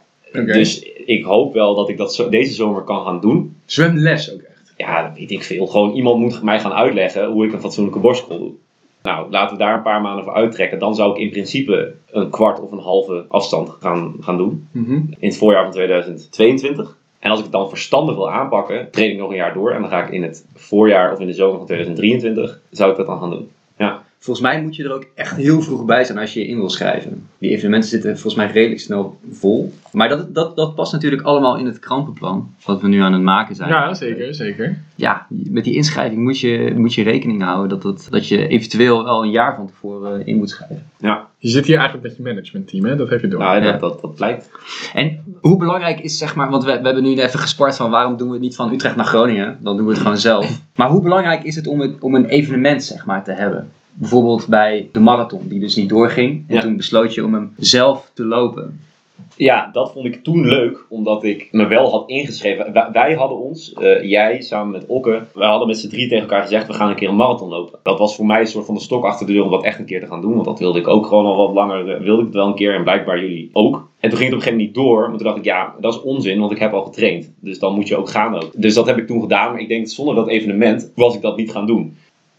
Dus ik hoop wel dat ik dat zo, deze zomer kan gaan doen. Zwemles ook. Ja, dat weet ik veel. Gewoon iemand moet mij gaan uitleggen hoe ik een fatsoenlijke borstschool doe. Nou, laten we daar een paar maanden voor uittrekken. Dan zou ik in principe een kwart of een halve afstand gaan, gaan doen. Mhm. In het voorjaar van 2022. En als ik het dan verstandig wil aanpakken, train ik nog een jaar door. En dan ga ik in het voorjaar of in de zomer van 2023, zou ik dat dan gaan doen. Volgens mij moet je er ook echt heel vroeg bij zijn als je je in wil schrijven. Die evenementen zitten volgens mij redelijk snel vol. Maar dat, dat, dat past natuurlijk allemaal in het krampenplan. Wat we nu aan het maken zijn. Ja, zeker, zeker. Ja, met die inschrijving moet je, moet je rekening houden dat, dat, dat je eventueel wel een jaar van tevoren in moet schrijven. ja. Je zit hier eigenlijk met je managementteam, hè? Dat heb je door. nou, Ja. dat, dat, dat blijkt. En hoe belangrijk is, zeg maar, want we, we hebben nu even gespart van waarom doen we het niet van Utrecht naar Groningen, dan doen we het gewoon zelf. Maar hoe belangrijk is het om, het, om een evenement, zeg maar, te hebben? Bijvoorbeeld bij de marathon, die dus niet doorging. En Ja. toen besloot je om hem zelf te lopen. Ja, dat vond ik toen leuk, omdat ik me wel had ingeschreven. Wij, hadden ons, eh, jij samen met Okke, wij hadden met z'n drie tegen elkaar gezegd: we gaan een keer een marathon lopen. Dat was voor mij een soort van de stok achter de deur om dat echt een keer te gaan doen, want dat wilde ik ook gewoon al wat langer, eh, wilde ik het wel een keer en blijkbaar jullie ook. En toen ging het op een gegeven moment niet door, maar toen dacht ik: ja, dat is onzin, want ik heb al getraind. Dus dan moet je ook gaan ook. Dus dat heb ik toen gedaan, maar ik denk zonder dat evenement was ik dat niet gaan doen.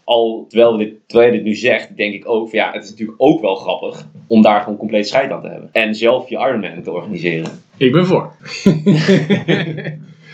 Al terwijl, dit, terwijl je dit nu zegt, denk ik ook van ja, het is natuurlijk ook wel grappig om daar gewoon compleet scheid aan te hebben. En zelf je Ironman te organiseren. Ik ben voor.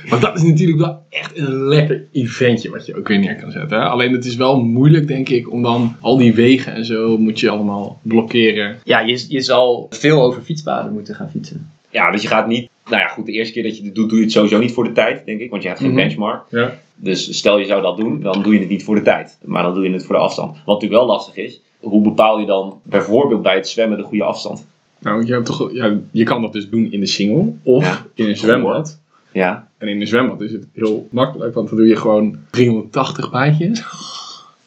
Want dat is natuurlijk wel echt een lekker eventje wat je ook weer neer kan zetten. Hè? Alleen het is wel moeilijk, denk ik, om dan al die wegen en zo moet je allemaal blokkeren. Ja, je, je zal veel over fietspaden moeten gaan fietsen. Ja, dus je gaat niet Nou ja, goed, de eerste keer dat je het doet, doe je het sowieso niet voor de tijd, denk ik. Want je hebt geen Mhm. benchmark. Ja. Dus stel je zou dat doen, dan doe je het niet voor de tijd. Maar dan doe je het voor de afstand. Wat natuurlijk wel lastig is, hoe bepaal je dan bijvoorbeeld bij het zwemmen de goede afstand? Nou, je, hebt toch, ja, je kan dat dus doen in de single of Ja. in een zwembad. Ja, En in een zwembad is het heel makkelijk, want dan doe je gewoon 380 baantjes.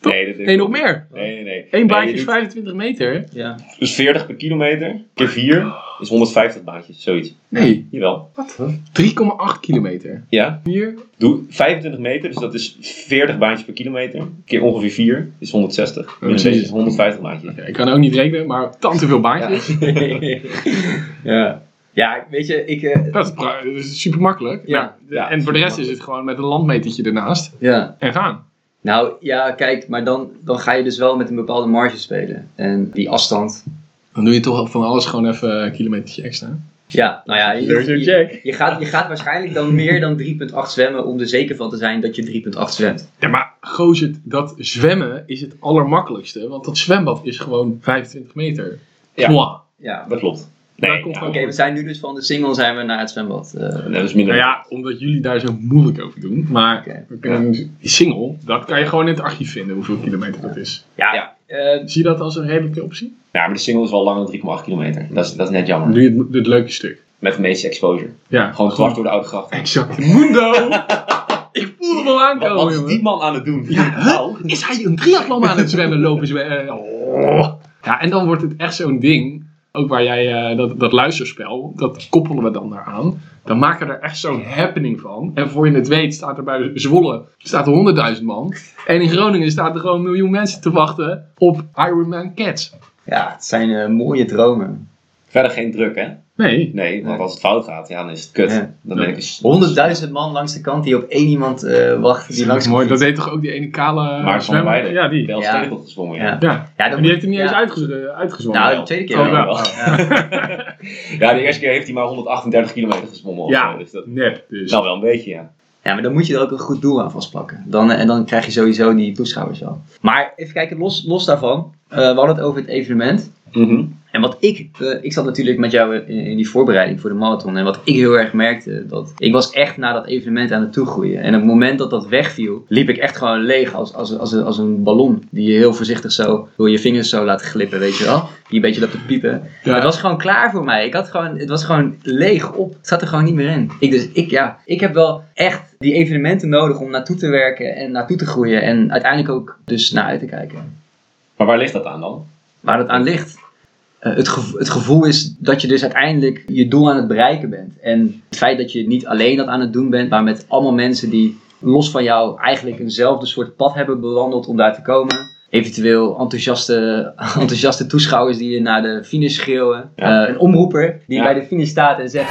nee, dat Nee, nog meer. Nee, nee, nee. Eén Nee, baantje je is doet 25 meter. Ja. Dus 40 per kilometer keer 4 is 150 baantjes, zoiets. Nee, Jawel. wat? 3,8 kilometer. Ja, 4? doe 25 meter, dus dat is 40 baantjes per kilometer. Keer ongeveer 4 is 160. Oh, jezus. is 150 baantjes. ik kan ook niet rekenen, maar tant te veel baantjes. ja. Ja, weet je, ik... Dat is, pra- dat is super makkelijk. Ja. Ja, en voor de rest is het gewoon met een landmetertje ernaast ja. en gaan. Nou, ja, kijk, maar dan, dan ga je dus wel met een bepaalde marge spelen. En die afstand... Dan doe je toch van alles gewoon even een kilometertje extra. Ja, nou ja, je, je, gaat, je gaat waarschijnlijk dan meer dan 3,8 zwemmen om er zeker van te zijn dat je 3,8 zwemt. Ja, maar gozer, dat zwemmen is het allermakkelijkste. Want dat zwembad is gewoon 25 meter. Ja. Ja. Dat klopt. Nee, ja, Oké, we zijn nu dus van de single zijn we naar het zwembad. eh. dat is minder. Nou ja, omdat jullie daar zo moeilijk over doen. Maar we kunnen, die single, dat kan je gewoon in het archief vinden, hoeveel kilometer dat is. ja, Ja. eh, Zie je dat als een redelijke optie? Ja, maar de single is wel langer dan 3,8 kilometer. Dat is, dat is net jammer. je het, het leuke stuk. Met de meeste exposure. Ja, Gewoon dwars door de oude gracht. Exact. Mundo! Ik voel hem al aankomen, wat is die man aan het doen? Ja, huh? Nou, Is hij een triathlon aan het zwemmen, lopen zwemmen? Oh. Ja, en dan wordt het echt zo'n ding. Ook waar jij, eh, dat, dat luisterspel, dat koppelen we dan daaraan. Dan maken we er echt zo'n happening van. En voor je het weet staat er bij Zwolle staat er 100.000 man. En in Groningen staat er gewoon een miljoen mensen te wachten op Ironman Cats. Ja, het zijn eh, mooie dromen. verder geen druk, hè? Nee. Nee, want als het fout gaat, ja, dan is het kut. Ja. Dan ben ik. 100.000 man langs de kant die op één iemand eh wachten. Die Dat langs mooi. Dat deed toch ook die ene kale Maar zwemmer? Ja, die. Wel Ja. gezwommen, ja. Ja. Ja. Ja, En die heeft er niet ja. eens uitgez- uitgezwommen. Nou, wel. de tweede keer Oh, wel. Ja. Ja, de eerste keer heeft hij maar 138 kilometer gezwommen. of Ja, zo, Dus dat nep. Dus. nou wel een beetje, ja. Ja, maar dan moet je er ook een goed doel aan vastpakken. Dan, eh, en dan krijg je sowieso die toeschouwers wel. Maar even kijken, los, los daarvan. Eh, we hadden het over het evenement. Mhm. En wat ik, eh, ik zat natuurlijk met jou in, in die voorbereiding voor de marathon. En wat ik heel erg merkte, dat ik was echt naar dat evenement aan het toegroeien. En op het moment dat dat wegviel, liep ik echt gewoon leeg als, als, als, een, als een ballon. Die je heel voorzichtig zo door je vingers zo laat glippen, weet je wel. Die een beetje loopt te piepen. Ja. Het was gewoon klaar voor mij. Ik had gewoon, het was gewoon leeg op. Het zat er gewoon niet meer in. Ik, dus ik, ja, ik heb wel echt die evenementen nodig om naartoe te werken en naartoe te groeien. En uiteindelijk ook dus naar uit te kijken. Maar waar ligt dat aan dan? Waar het aan ligt. Eh, het, gevo- het gevoel is dat je dus uiteindelijk je doel aan het bereiken bent. En het feit dat je niet alleen dat aan het doen bent, maar met allemaal mensen die los van jou eigenlijk eenzelfde soort pad hebben bewandeld om daar te komen. Eventueel enthousiaste, enthousiaste toeschouwers die je naar de finish schreeuwen. Ja. Eh, een omroeper die Ja. bij de finish staat en zegt...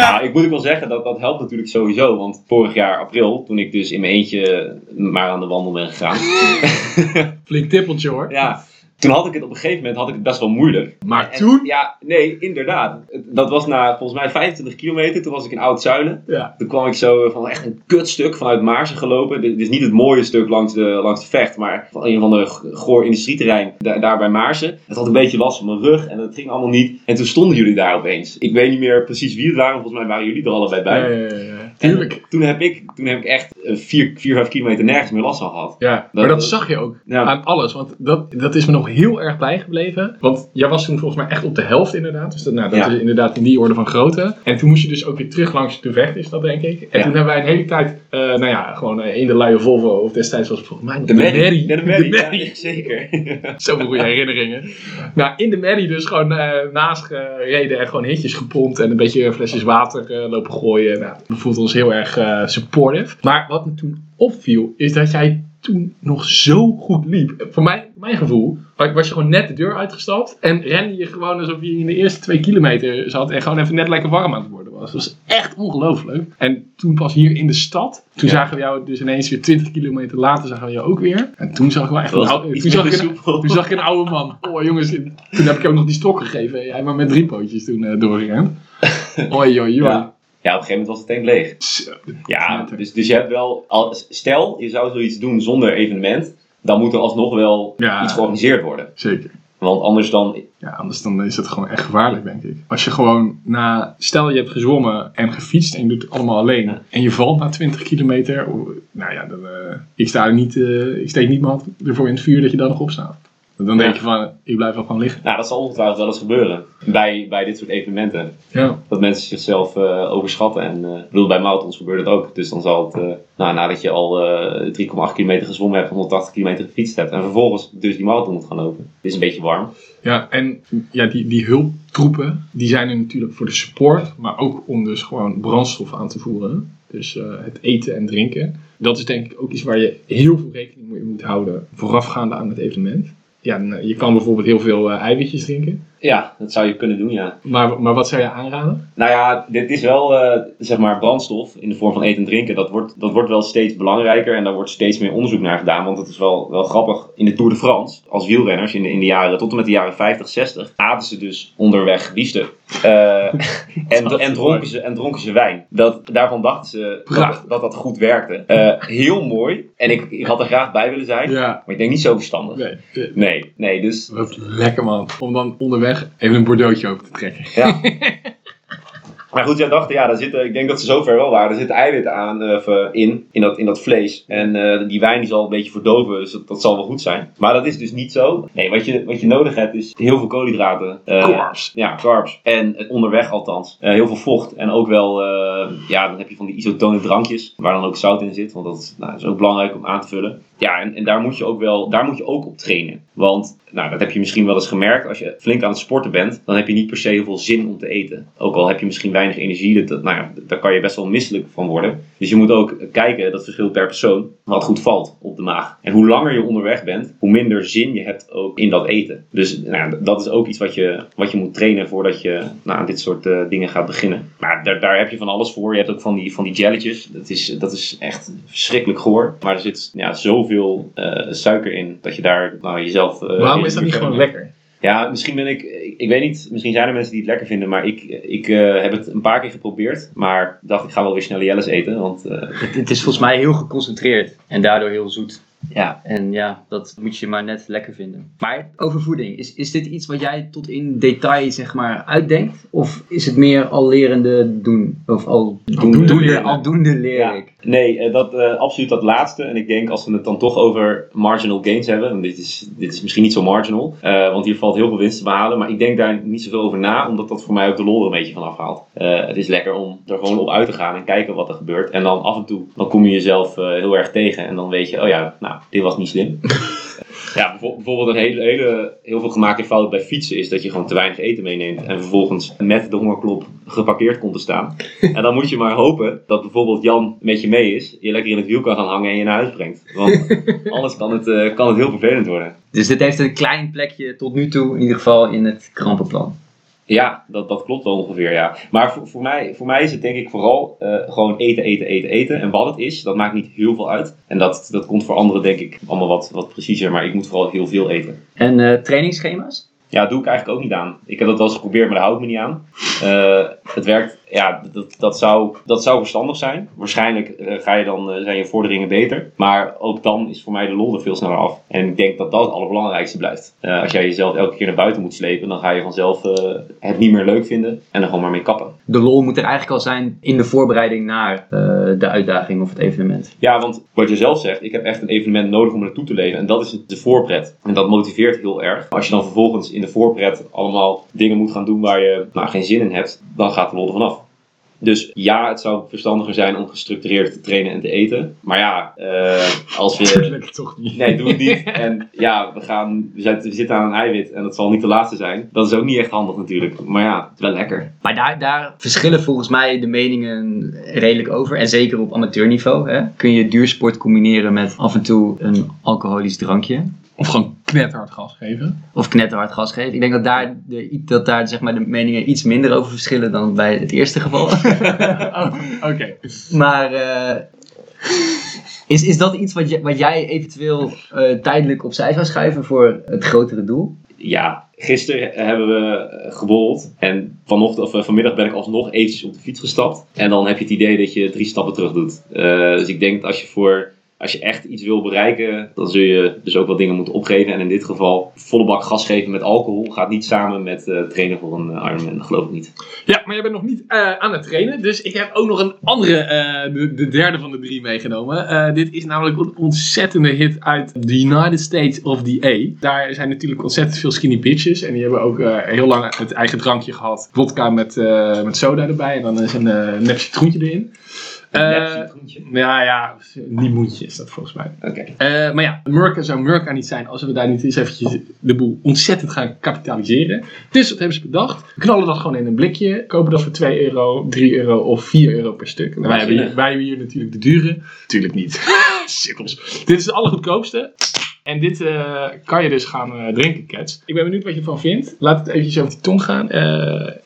Nou, ik moet ook wel zeggen, dat, dat helpt natuurlijk sowieso. Want vorig jaar april, toen ik dus in mijn eentje maar aan de wandel ben gegaan. Flink tippeltje hoor. ja, toen had ik het op een gegeven moment had ik het best wel moeilijk. Maar En- toen? Ja, nee, inderdaad. Dat was na volgens mij 25 kilometer. Toen was ik in Oud-Zuilen. Ja. Toen kwam ik zo van echt een kutstuk vanuit Maarsen gelopen. Dit is niet het mooie stuk langs de, langs de vecht, maar van een van de goor industrieterrein daar, daar bij Maarsen. Het had een beetje last van mijn rug en dat ging allemaal niet. En toen stonden jullie daar opeens. Ik weet niet meer precies wie het waren, volgens mij waren jullie er allebei bij. Ja, Tuurlijk. toen heb ik, toen heb ik echt 4, 5 kilometer nergens meer last van gehad. Ja, maar dat zag je ook Ja. aan alles. Want dat, dat is me nog heel erg bijgebleven. Want jij was toen volgens mij echt op de helft inderdaad. Dus dat, nou, dat Ja. is inderdaad in die orde van grootte. En toen moest je dus ook weer terug langs de vecht, is dat denk ik. En Ja. toen hebben wij een hele tijd, eh, nou ja, gewoon eh, in de luie Volvo. Of destijds was het volgens mij nog De Merrie. De Ja, de Merrie. Merrie. Ja, zeker. Zoveel goede herinneringen. Nou, in de Merrie dus gewoon eh, naast gereden en gewoon hitjes gepompt en een beetje flesjes water lopen gooien. Nou, we voelden ons heel erg supportive. Maar wat me toen opviel, is dat jij toen nog zo goed liep. Voor mij, mijn gevoel, was je gewoon net de deur uitgestapt en rende je gewoon alsof je in de eerste twee kilometer zat en gewoon even net lekker warm aan het worden was. Dat was echt ongelooflijk. En toen pas hier in de stad, toen Ja. zagen we jou dus ineens weer 20 kilometer later zagen we jou ook weer. En toen zag ik wel echt een oude, toen zag ik een, soepel. toen zag ik een oude man. Oh jongens, toen heb ik ook nog die stok gegeven. Jij maar met drie pootjes toen eh doorgerend. Oei, oei, oei. Ja. Op een gegeven moment was het tank leeg. Ja, dus, dus je hebt wel, al- stel je zou zoiets doen zonder evenement, dan moet er alsnog wel Ja. iets georganiseerd worden. Zeker. Want anders dan... Ja, anders dan is het gewoon echt gevaarlijk, denk ik. Als je gewoon na... Stel je hebt gezwommen en gefietst en je doet het allemaal alleen. Ja. En je valt na 20 kilometer. Nou ja, dan, eh, ik, sta er niet, eh, ik steek niet mijn hand ervoor in het vuur dat je dan nog opstaat. Dan denk je van, ik blijf wel gewoon liggen. Nou, dat zal ongetwijfeld wel eens gebeuren. Bij, bij dit soort evenementen. Ja. Dat mensen zichzelf eh, overschatten. En eh, bedoel, bij marathons gebeurt het ook. Dus dan zal het, eh, nou, nadat je al eh 3,8 kilometer gezwommen hebt, 180 kilometer gefietst hebt. En vervolgens dus die marathon moet gaan lopen. Het is een beetje warm. Ja, en ja, die, die hulptroepen, die zijn er natuurlijk voor de support, maar ook om dus gewoon brandstof aan te voeren. Dus het eten en drinken. Dat is denk ik ook iets waar je heel veel rekening mee moet houden voorafgaande aan het evenement. Ja, eh, je kan bijvoorbeeld heel veel eh, eiwitjes drinken. Ja, dat zou je kunnen doen, ja. Maar, maar wat zou je aanraden? Nou ja, dit is wel eh, zeg maar brandstof in de vorm van eten en drinken. Dat wordt, dat wordt wel steeds belangrijker en daar wordt steeds meer onderzoek naar gedaan. Want het is wel, wel grappig. In de Tour de France, als wielrenners in de, in de jaren tot en met de jaren 50, 60, aten ze dus onderweg biefstuk. Eh, en, en, dronken ze, en dronken ze wijn. Dat, daarvan dachten ze dat, dat dat goed werkte. Eh, heel mooi. En ik, ik had er graag bij willen zijn. Ja, Maar ik denk niet zo verstandig. nee. Nee, nee, dus lekker man. Om dan onderweg even een bordeauxje open te trekken. Ja. Maar goed, zij dachten, ja, daar zitten, ik denk dat ze zover wel waren. Er zitten eiwitten aan, eh, eh, in, in dat, in dat vlees. En eh, die wijn die zal een beetje verdoven, dus dat, dat zal wel goed zijn. Maar dat is dus niet zo. Nee, wat je, wat je nodig hebt is heel veel koolhydraten. eh, Carbs. Ja, carbs. En onderweg althans. Heel veel vocht. En ook wel, ja, dan heb je van die isotone drankjes. Waar dan ook zout in zit. Want dat is, nou, is ook belangrijk om aan te vullen. Ja, en, en daar moet je ook wel, daar moet je ook op trainen. Want, nou, dat heb je misschien wel eens gemerkt. Als je flink aan het sporten bent, dan heb je niet per se heel veel zin om te eten. Ook al heb je misschien weinig energie, dat, dat, nou ja, daar kan je best wel misselijk van worden. Dus je moet ook kijken, dat verschilt per persoon, wat goed valt op de maag. En hoe langer je onderweg bent, hoe minder zin je hebt ook in dat eten. Dus nou, ja, dat is ook iets wat je, wat je moet trainen voordat je nou, aan dit soort eh, dingen gaat beginnen. Maar daar, daar heb je van alles voor. Je hebt ook van die, van die jelletjes. Dat is, dat is echt verschrikkelijk goor. Maar er zit ja, zoveel eh, suiker in dat je daar nou, jezelf... eh, Waarom is dat niet gewoon lekker? Ja, misschien ben ik, ik, weet niet, misschien zijn er mensen die het lekker vinden, maar ik, ik eh, heb het een paar keer geprobeerd. Maar dacht, ik ga wel weer snel Jelles eten, want eh, het is volgens mij heel geconcentreerd en daardoor heel zoet. Ja, en ja, dat moet je maar net lekker vinden. Maar over voeding, is, is dit iets wat jij tot in detail zeg maar uitdenkt? Of is het meer al lerende doen? Of al doende, leren. aldoende leer Ja. ik? nee, eh, dat, eh, absoluut dat laatste. En ik denk als we het dan toch over marginal gains hebben, en dit is, dit is misschien niet zo marginal, eh, want hier valt heel veel winst te behalen, maar ik denk daar niet zoveel over na, omdat dat voor mij ook de lol er een beetje van afhaalt. Het is lekker om er gewoon op uit te gaan en kijken wat er gebeurt. En dan af en toe, dan kom je jezelf heel erg tegen en dan weet je, oh ja, nou, dit was niet slim. Ja, bijvo- bijvoorbeeld een hele, hele, heel veel gemaakte fout bij fietsen is dat je gewoon te weinig eten meeneemt en vervolgens met de hongerklop geparkeerd komt te staan. En dan moet je maar hopen dat bijvoorbeeld Jan met je mee is, je lekker in het wiel kan gaan hangen en je naar huis brengt. Want anders kan het, eh, kan het heel vervelend worden. Dus dit heeft een klein plekje tot nu toe in ieder geval in het krampenplan. Ja, dat, dat klopt wel ongeveer, ja. Maar voor, voor, mij, voor mij is het denk ik vooral eh, gewoon eten, eten, eten, eten. En wat het is, dat maakt niet heel veel uit. En dat, dat komt voor anderen denk ik allemaal wat, wat preciezer, maar ik moet vooral heel veel eten. En eh, trainingsschema's? Ja, doe ik eigenlijk ook niet aan. Ik heb dat wel eens geprobeerd, maar daar hou ik me niet aan. Eh, het werkt, ja, dat, dat, zou, dat zou verstandig zijn. Waarschijnlijk eh, ga je dan, eh, zijn je vorderingen beter. Maar ook dan is voor mij de lol er veel sneller af. En ik denk dat dat het allerbelangrijkste blijft. Eh, als jij jezelf elke keer naar buiten moet slepen, dan ga je vanzelf het niet meer leuk vinden. En dan gewoon maar mee kappen. De lol moet er eigenlijk al zijn in de voorbereiding naar de uitdaging of het evenement. Ja, want wat je zelf zegt, ik heb echt een evenement nodig om naartoe te leven. En dat is de voorpret. En dat motiveert heel erg. Als je dan vervolgens in de voorpret allemaal dingen moet gaan doen waar je nou, geen zin in hebt, dan gaat de lol er vanaf. Dus ja, het zou verstandiger zijn om gestructureerd te trainen en te eten. Maar ja, eh, als we... lukt toch niet. Nee, doe het niet. En ja, we, gaan, we, zijn- we zitten aan een eiwit en dat zal niet de laatste zijn. Dat is ook niet echt handig natuurlijk. Maar ja, het is wel lekker. Maar daar, daar verschillen volgens mij de meningen redelijk over. En zeker op amateurniveau. Hè? Kun je duursport combineren met af en toe een alcoholisch drankje. Of gewoon knetterhard gas geven. Of knetterhard gas geven. Ik denk dat daar, de, dat daar zeg maar, de meningen iets minder over verschillen dan bij het eerste geval. Oh, Oké. maar eh, is, is dat iets wat, je, wat jij eventueel eh, tijdelijk opzij zou schuiven voor het grotere doel? Ja, gisteren hebben we geborreld. En vanochtend, of eh, vanmiddag ben ik alsnog eventjes op de fiets gestapt. En dan heb je het idee dat je drie stappen terug doet. Eh, dus ik denk dat als je voor als je echt iets wil bereiken, dan zul je dus ook wat dingen moeten opgeven. En in dit geval, volle bak gas geven met alcohol gaat niet samen met eh, trainen voor een eh, Ironman. Dat geloof ik niet. Ja, maar jij bent nog niet eh, aan het trainen. Dus ik heb ook nog een andere, de, de derde van de drie meegenomen. Dit is namelijk een ontzettende hit uit the United States of the A. Daar zijn natuurlijk ontzettend veel skinny bitches. En die hebben ook heel lang het eigen drankje gehad. Vodka met, met soda erbij. En dan is een uh, nep citroentje erin. Een Eh, ja, ja, limoentje is dat volgens mij. Oké. Eh, maar ja, Murka zou Murka niet zijn als we daar niet eens eventjes de boel ontzettend gaan kapitaliseren. Dus wat hebben ze bedacht? We knallen dat gewoon in een blikje, kopen dat voor 2 euro, 3 euro of 4 euro per stuk. En wij, hebben hier, wij hebben hier natuurlijk de dure. Natuurlijk niet. Sikkels. Dit is de allergoedkoopste. En dit eh, kan je dus gaan drinken, Cats. Ik ben benieuwd wat je ervan vindt. Laat het eventjes over die tong gaan.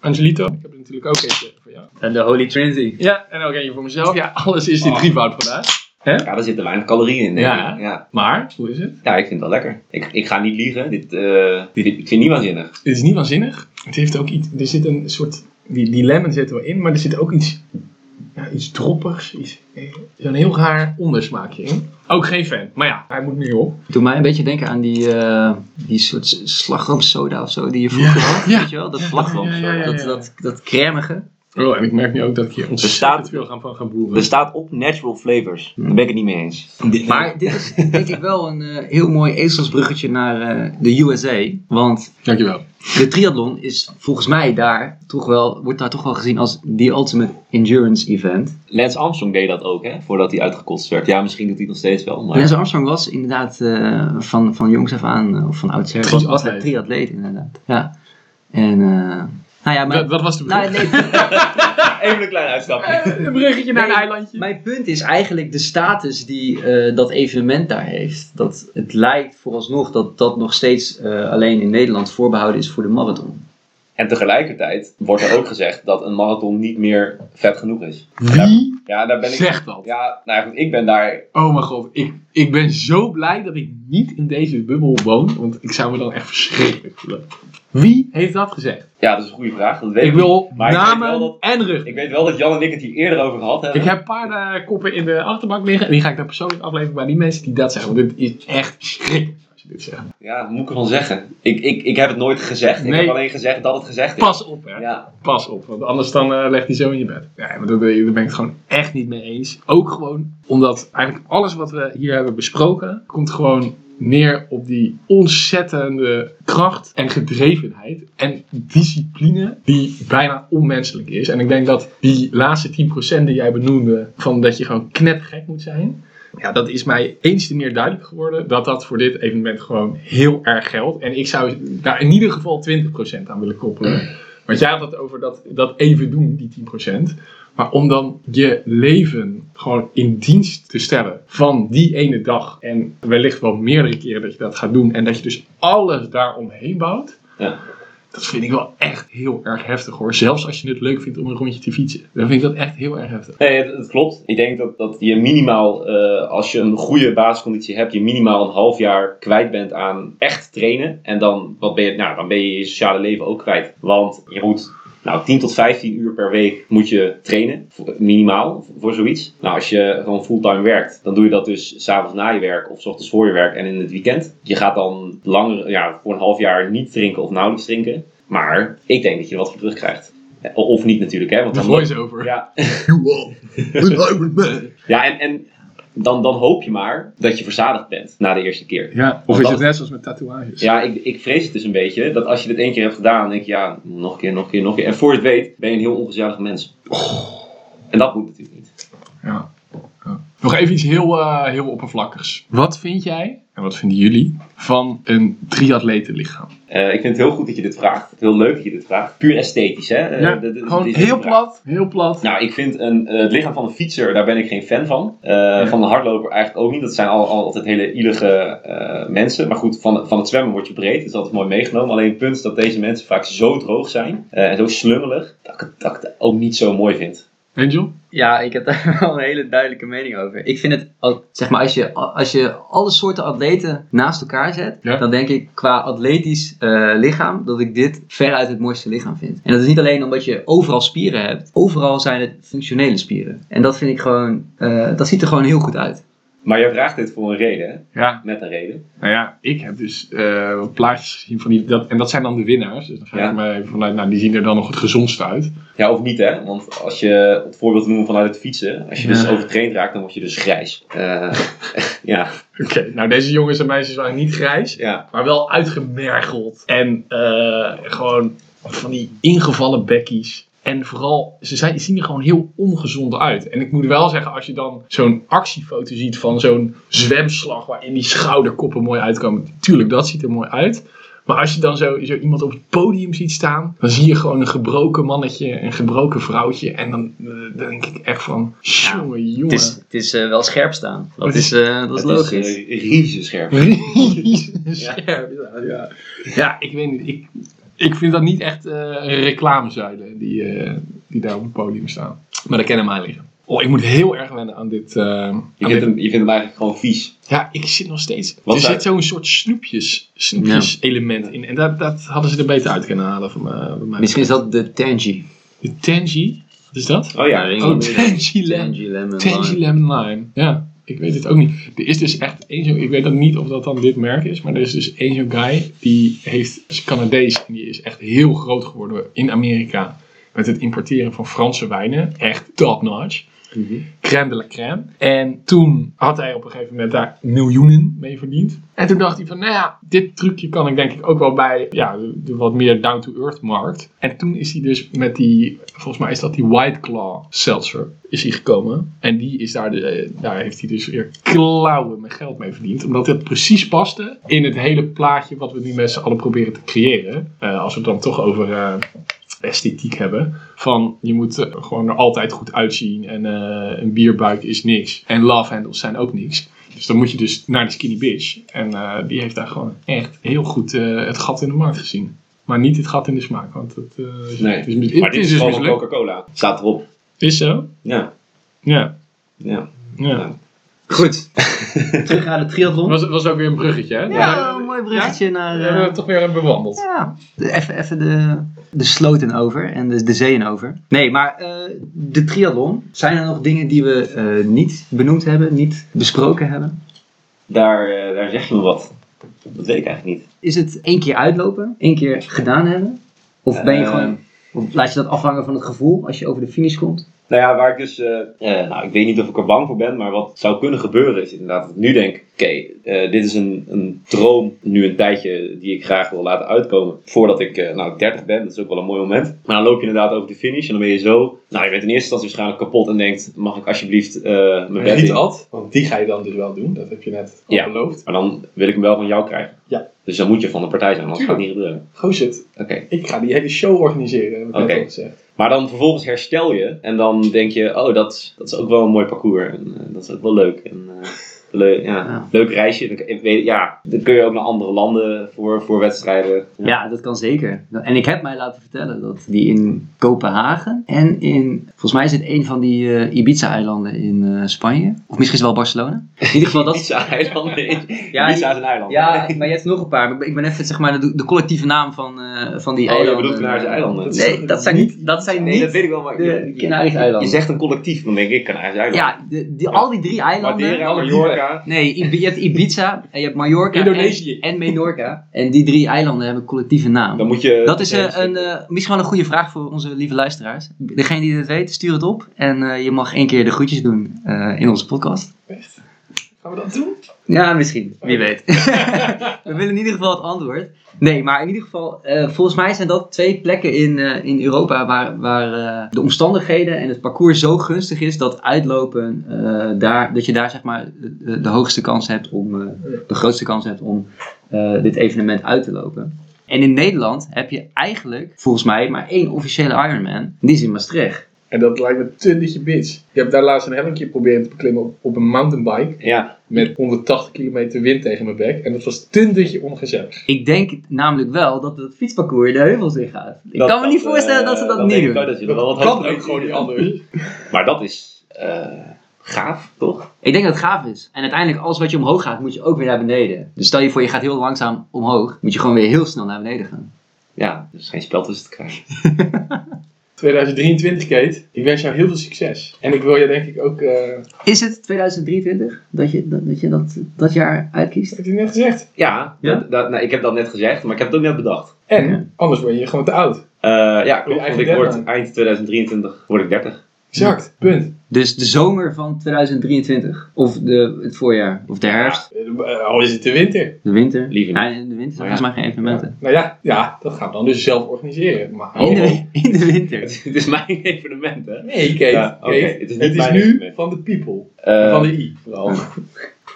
Angelito, ik heb er natuurlijk ook jou. En de Holy Trinity. Ja, en ook eentje voor mezelf. Ja, alles is in Oh. drievoud vandaag. Ja, daar zitten weinig calorieën in. denk Ja. ik. ja. Maar, hoe is het? Ja, ik vind het wel lekker. Ik, ik ga niet liegen. Dit, eh, dit, ik vind het niet waanzinnig. Het is niet waanzinnig. Het heeft ook iets. Er zit een soort. Die, die lemon zit er wel in, maar er zit ook iets. Ja, iets droppigs. Iets, eh, Zo'n heel raar ondersmaakje in. Ook geen fan. Maar ja, hij moet nu op. Doe mij een beetje denken aan die, eh, die soort slagroomsoda of zo die je vroeger Ja, had. ja. Weet je wel? Dat Ja, slagroomsoda. ja, ja, ja, ja. Dat, dat, dat crèmige. Oh, en ik merk nu ook dat ik hier ontzettend staat- veel gaan, van gaan boeren. Er staat op natural flavors. Daar ben ik het niet mee eens. Maar dit is denk ik wel een eh, heel mooi ezelsbruggetje naar eh, de USA. Want Dankjewel. de triathlon is volgens mij daar toch wel, wordt daar toch wel gezien als the ultimate endurance event. Lance Armstrong deed dat ook, hè? Voordat hij uitgekotst werd. Ja, misschien doet hij nog steeds wel. Maar... Lance Armstrong was inderdaad eh, van, van jongs af aan, eh, of van oudsher, was, was hij Triatleet. triatleet inderdaad. Ja. En, eh, nou ja, Dat, dat was de nou, brug. nee, Even een klein uitstapje. een bruggetje naar een eilandje. Mijn punt is eigenlijk de status die eh, dat evenement daar heeft. Dat het lijkt vooralsnog dat dat nog steeds eh, alleen in Nederland voorbehouden is voor de marathon. En tegelijkertijd wordt er ook gezegd dat een marathon niet meer vet genoeg is. Wie Ja, daar ben ik... zegt dat? Ja, nou ja, goed, ik ben daar... Oh mijn god, ik, ik ben zo blij dat ik niet in deze bubbel woon. Want ik zou me dan echt verschrikkelijk voelen. Wie heeft dat gezegd? Ja, dat is een goede vraag. Dat weet Ik wil Maar namen dat- en rug. Ik weet wel dat Jan en ik het hier eerder over gehad hebben. Ik heb een paar eh, koppen in de achterbank liggen. En die ga ik dan persoonlijk afleveren bij die mensen die dat zeggen. Want dit is echt als je dit zegt. Ja, wat moet ik ervan zeggen? Ik, ik, ik heb het nooit gezegd. Ik heb alleen gezegd dat het gezegd is. Pas op, hè. Ja. Pas op. Want anders dan eh, legt hij zo in je bed. Ja, maar daar ben, daar ben ik het gewoon echt niet mee eens. Ook gewoon omdat eigenlijk alles wat we hier hebben besproken... komt gewoon neer op die ontzettende kracht en gedrevenheid en discipline die bijna onmenselijk is. En ik denk dat die laatste 10% die jij benoemde, van dat je gewoon knettergek moet zijn, ja, dat is mij eens te meer duidelijk geworden dat dat voor dit evenement gewoon heel erg geldt. En ik zou daar in ieder geval 20% aan willen koppelen. Want jij had het over dat, dat even doen, die 10%. Maar om dan je leven gewoon in dienst te stellen van die ene dag. En wellicht wel meerdere keren dat je dat gaat doen. En dat je dus alles daaromheen bouwt. Ja. Dat vind ik wel echt heel erg heftig hoor. Zelfs als je het leuk vindt om een rondje te fietsen. Dan vind ik dat echt heel erg heftig. Nee, het klopt. Ik denk dat, dat je minimaal, eh, als je een goede basisconditie hebt, je minimaal een half jaar kwijt bent aan echt trainen. En dan, wat ben je, nou, dan ben je je sociale leven ook kwijt. Want je moet nou, 10 tot 15 uur per week moet je trainen, minimaal, voor zoiets. Nou, als je gewoon fulltime werkt, dan doe je dat dus s'avonds na je werk of s ochtends voor je werk en in het weekend. Je gaat dan langer, ja, voor een half jaar niet drinken of nauwelijks drinken. Maar ik denk dat je er wat voor terugkrijgt. Of niet natuurlijk, hè. Want dan, voice-over. ja, You are an Iron Man. ja, en, en dan, dan hoop je maar dat je verzadigd bent na de eerste keer. Ja, of is het net zoals met tatoeages? Ja, ik, ik vrees het dus een beetje dat als je dit één keer hebt gedaan, dan denk je ja, nog een keer, nog een keer, nog een keer. En voor je het weet, ben je een heel ongezellig mens. En dat moet natuurlijk niet. Ja. Nog even iets heel, eh, heel oppervlakkigs. Wat vind jij, en wat vinden jullie, van een triatletenlichaam? Eh, ik vind het heel goed dat je dit vraagt. Heel leuk dat je dit vraagt. Puur esthetisch, hè? Eh, ja, gewoon dit- heel plat, heel plat. Nou, ik vind een, eh, het lichaam van een fietser, daar ben ik geen fan van. Eh, Van de hardloper eigenlijk ook niet. Dat zijn al, al- altijd hele ielige eh, mensen. Maar goed, van, van het zwemmen word je breed. Dat is altijd mooi meegenomen. Alleen het punt is dat deze mensen vaak zo droog zijn. eh, en zo slummelig. Dat ik, dat ik het ook niet zo mooi vind. Angel? Ja, ik heb daar wel een hele duidelijke mening over. Ik vind het, zeg maar, als je, als je alle soorten atleten naast elkaar zet, Ja. dan denk ik qua atletisch eh, lichaam dat ik dit veruit het mooiste lichaam vind. En dat is niet alleen omdat je overal spieren hebt, overal zijn het functionele spieren. En dat vind ik gewoon, eh, dat ziet er gewoon heel goed uit. Maar jij vraagt dit voor een reden, hè? Ja, Met een reden. nou ja, ik heb dus eh, plaatjes gezien van die, dat, en dat zijn dan de winnaars. Dus dan ga Ja. ik maar even vanuit, nou die zien er dan nog het gezondste uit. Ja, of niet, hè? Want als je het voorbeeld te noemen vanuit het fietsen, als je dus overtraind raakt, dan word je dus grijs. Eh, ja, Oké, nou deze jongens en meisjes waren niet grijs, ja. maar wel uitgemergeld. En eh, gewoon van die ingevallen bekkies. En vooral, ze zijn, zien er gewoon heel ongezond uit. En ik moet wel zeggen, als je dan zo'n actiefoto ziet van zo'n zwemslag waarin die schouderkoppen mooi uitkomen. Tuurlijk, dat ziet er mooi uit. Maar als je dan zo, zo iemand op het podium ziet staan, dan zie je gewoon een gebroken mannetje, een gebroken vrouwtje. En dan, eh, dan denk ik echt van, jongen, jongen. Het is, het is eh, wel scherp staan. Dat Het is, is- eh, dat is Het logisch. Is, uh, riezenscherp. Scherp, ja. ja. Ja, ik weet niet. Ik, ik vind dat niet echt eh, reclamezuilen die, eh, die daar op het podium staan. Maar dat kennen mij liggen. Oh, ik moet heel erg wennen aan dit. eh, Je aan vindt, dit- hem, je vindt hem eigenlijk gewoon vies. Ja, ik zit nog steeds. Wat er zit zo'n soort snoepjes, snoepjes element in. En dat, dat hadden ze er beter uit kunnen halen van, mij. Misschien is dat de Tangy. De Tangy. Wat is dat? Oh ja, Oh, Tangy. Tangy Lemon. Tangy Lemon. Tangy Lime. Lemon Lime. Ja, ik weet het ook niet. Er is dus echt één ik weet dan niet of dat dan dit merk is, maar er is dus één guy die heeft, is Canadees en die is echt heel groot geworden in Amerika met het importeren van Franse wijnen. Echt top notch. Mhm. Crème de la crème. En toen had hij op een gegeven moment daar miljoenen mee verdiend. En toen dacht hij van, nou ja, dit trucje kan ik denk ik ook wel bij ja, de, wat meer down-to-earth markt. En toen is hij dus met die, volgens mij is dat die White Claw seltzer, is hij gekomen. En die is daar, de, daar heeft hij dus weer klauwen met geld mee verdiend. Omdat het precies paste in het hele plaatje wat we nu met z'n allen proberen te creëren. Eh, als we het dan toch over... eh, esthetiek hebben. Van je moet eh, gewoon er altijd goed uitzien en eh, een bierbuik is niks. En love handles zijn ook niks. Dus dan moet je dus naar de skinny bitch. En eh, die heeft daar gewoon echt heel goed eh, het gat in de markt gezien. Maar niet het gat in de smaak, want het, eh, is, Nee, het is, Maar het dit is is dus gewoon. Coca-Cola. Staat erop. Is zo? Ja, Ja. ja. ja. Goed. Terug naar de triathlon. Was, was ook weer een bruggetje, hè? Ja, een mooi bruggetje naar... We eh, hebben we toch weer bewandeld. Ja, even, even de, de sloten over en de, de zeeën over. Nee, maar eh, de triathlon. Zijn er nog dingen die we eh, niet benoemd hebben, niet besproken hebben? Daar, eh, daar zeg je me wat. Dat weet ik eigenlijk niet. Is het één keer uitlopen, één keer gedaan hebben? Of ben je Eh, gewoon... Of laat je dat afhangen van het gevoel als je over de finish komt? Nou ja, waar ik dus, eh, eh, nou ik weet niet of ik er bang voor ben, maar wat zou kunnen gebeuren is inderdaad dat ik nu denk, oké, eh, dit is een, een droom, nu een tijdje die ik graag wil laten uitkomen voordat ik, eh, nou 30 ben, dat is ook wel een mooi moment. Maar dan loop je inderdaad over de finish en dan ben je zo, nou je bent in eerste instantie waarschijnlijk kapot en denkt, mag ik alsjeblieft eh, mijn bed niet in? Ad, want die ga je dan dus wel doen. Dat heb je net al Ja. beloofd. Maar dan wil ik hem wel van jou krijgen. Ja. Dus dan moet je van de partij zijn, anders gaat het niet gebeuren. Shit, Oké. ik ga die hele show organiseren, heb ik net Oké. al gezegd. Maar dan vervolgens herstel je en dan denk je, oh, dat, dat is ook wel een mooi parcours. En, eh, dat is ook wel leuk. En, eh, leuk, ja, Ja. leuk reisje. Dan, ik weet- ja, dan kun je ook naar andere landen voor, voor wedstrijden. Ja. dat kan zeker. En ik heb mij laten vertellen dat die in Kopenhagen en in, volgens mij is het een van die eh, Ibiza-eilanden in eh, Spanje. Of misschien is het wel Barcelona. In ieder geval dat... Ibiza-eilanden. Ja, Ibiza is een eiland. Ja, maar je hebt nog een paar. Maar ik ben- even zeg maar de, de collectieve naam van, eh, van die Oh, je eilanden. bedoelt Canarische eilanden? Nee, dat zijn niet, dat zijn Nee, niet dat weet ik wel, maar de je, Canarische eilanden. je zegt een collectief, dan denk ik Canarische eilanden. Ja, de, die, al die drie eilanden. Madeira, Mallorca. Nee, je hebt Ibiza en je hebt Mallorca Indonesië. En, en Menorca. En die drie eilanden hebben collectieve naam. Dan moet je... Dat is eh, een, eh, misschien wel een goede vraag voor onze lieve luisteraars. Degene die het weet, stuur het op. En eh, je mag één keer de groetjes doen in onze podcast. Echt? Gaan we dat doen? Ja, misschien. Wie weet. We willen in ieder geval het antwoord. Nee, maar in ieder geval, eh, volgens mij zijn dat twee plekken in, eh, in Europa waar, waar eh, de omstandigheden en het parcours zo gunstig is dat uitlopen, daar, dat je daar zeg maar de, de hoogste kans hebt om, de grootste kans hebt om dit evenement uit te lopen. En in Nederland heb je eigenlijk, volgens mij, maar één officiële Ironman. Die is in Maastricht. En dat lijkt me tundetje bitch. Ik heb daar laatst een hellinkje proberen te beklimmen op, op een mountainbike. Ja, Met 180 kilometer wind tegen mijn bek. En dat was tundetje ongezellig. Ik denk namelijk wel dat het fietsparcours de heuvels in gaat. Ik dat- kan me niet dat, voorstellen eh, dat ze dat, niet ik doen. ook dat je er wel wat kan ook gewoon niet anders. Maar dat is eh, gaaf, toch? Ik denk dat het gaaf is. En uiteindelijk, alles wat je omhoog gaat, moet je ook weer naar beneden. Dus stel je voor, je gaat heel langzaam omhoog, moet je gewoon weer heel snel naar beneden gaan. Ja, er is geen spel tussen te krijgen. 2023, Kate. Ik wens jou heel veel succes. En ik wil je denk ik ook... eh Is het 2023 dat je dat, dat, je dat, dat jaar uitkiest? heb je net gezegd. Ja, Ja? Dat, dat- nou, ik heb dat net gezegd, maar ik heb het ook net bedacht. En Ja. anders word je gewoon te oud. Eh, ja, klopt. Want ik word eind 2023 word ik 30. Exact. Punt. Dus de zomer van 2023. Of de, het voorjaar. Of de herfst. Eh, Al is het de winter. De winter. Liever niet. Ja, in de winter zijn Maar volgens mij geen evenementen. Nou ja, ja, dat gaan we dan dus zelf organiseren. Maar In de, in de winter. Het is mijn evenement, hè? Nee, Kate. Ja, Het is nu evenement. van de people. Eh, van de I vooral.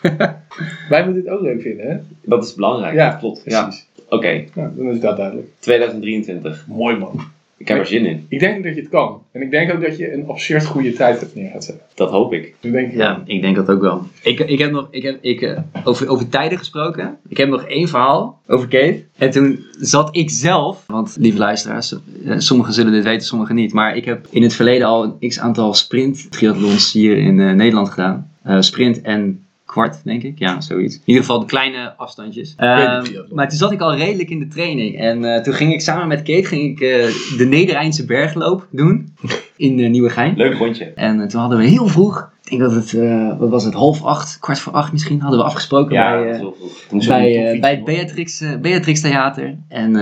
Wij moeten het ook leuk vinden, hè? Dat is belangrijk, Ja, dat klopt. Ja. Precies. Oké, dan is dat duidelijk. 2023. Mooi man. Ik heb er zin in. Ik denk dat je het kan. En ik denk ook dat je een absurd goede tijd hebt neer gaat zetten. Dat hoop ik. Dat denk ik Ja, wel. ik denk dat ook wel. Ik, ik heb nog, ik heb, ik, eh, over, over tijden gesproken. Ik heb nog één verhaal over Kate. En toen zat ik zelf, want lieve luisteraars, eh, sommigen zullen dit weten, sommigen niet. Maar ik heb in het verleden al een x aantal sprint triathlons hier in eh, Nederland gedaan. Eh, sprint en kwart, denk ik. Ja, zoiets. In ieder geval de kleine afstandjes. Ehm, maar toen zat ik al redelijk in de training. En eh, toen ging ik samen met Kate ging ik, eh, de Nederrijnse bergloop doen. In uh, Nieuwegein. Leuk rondje. En eh, toen hadden we heel vroeg, ik denk dat het, eh, wat was het, half acht, kwart voor acht misschien, hadden we afgesproken Ja, bij, eh, bij, eh, bij het. Beatrix, Beatrix Theater. En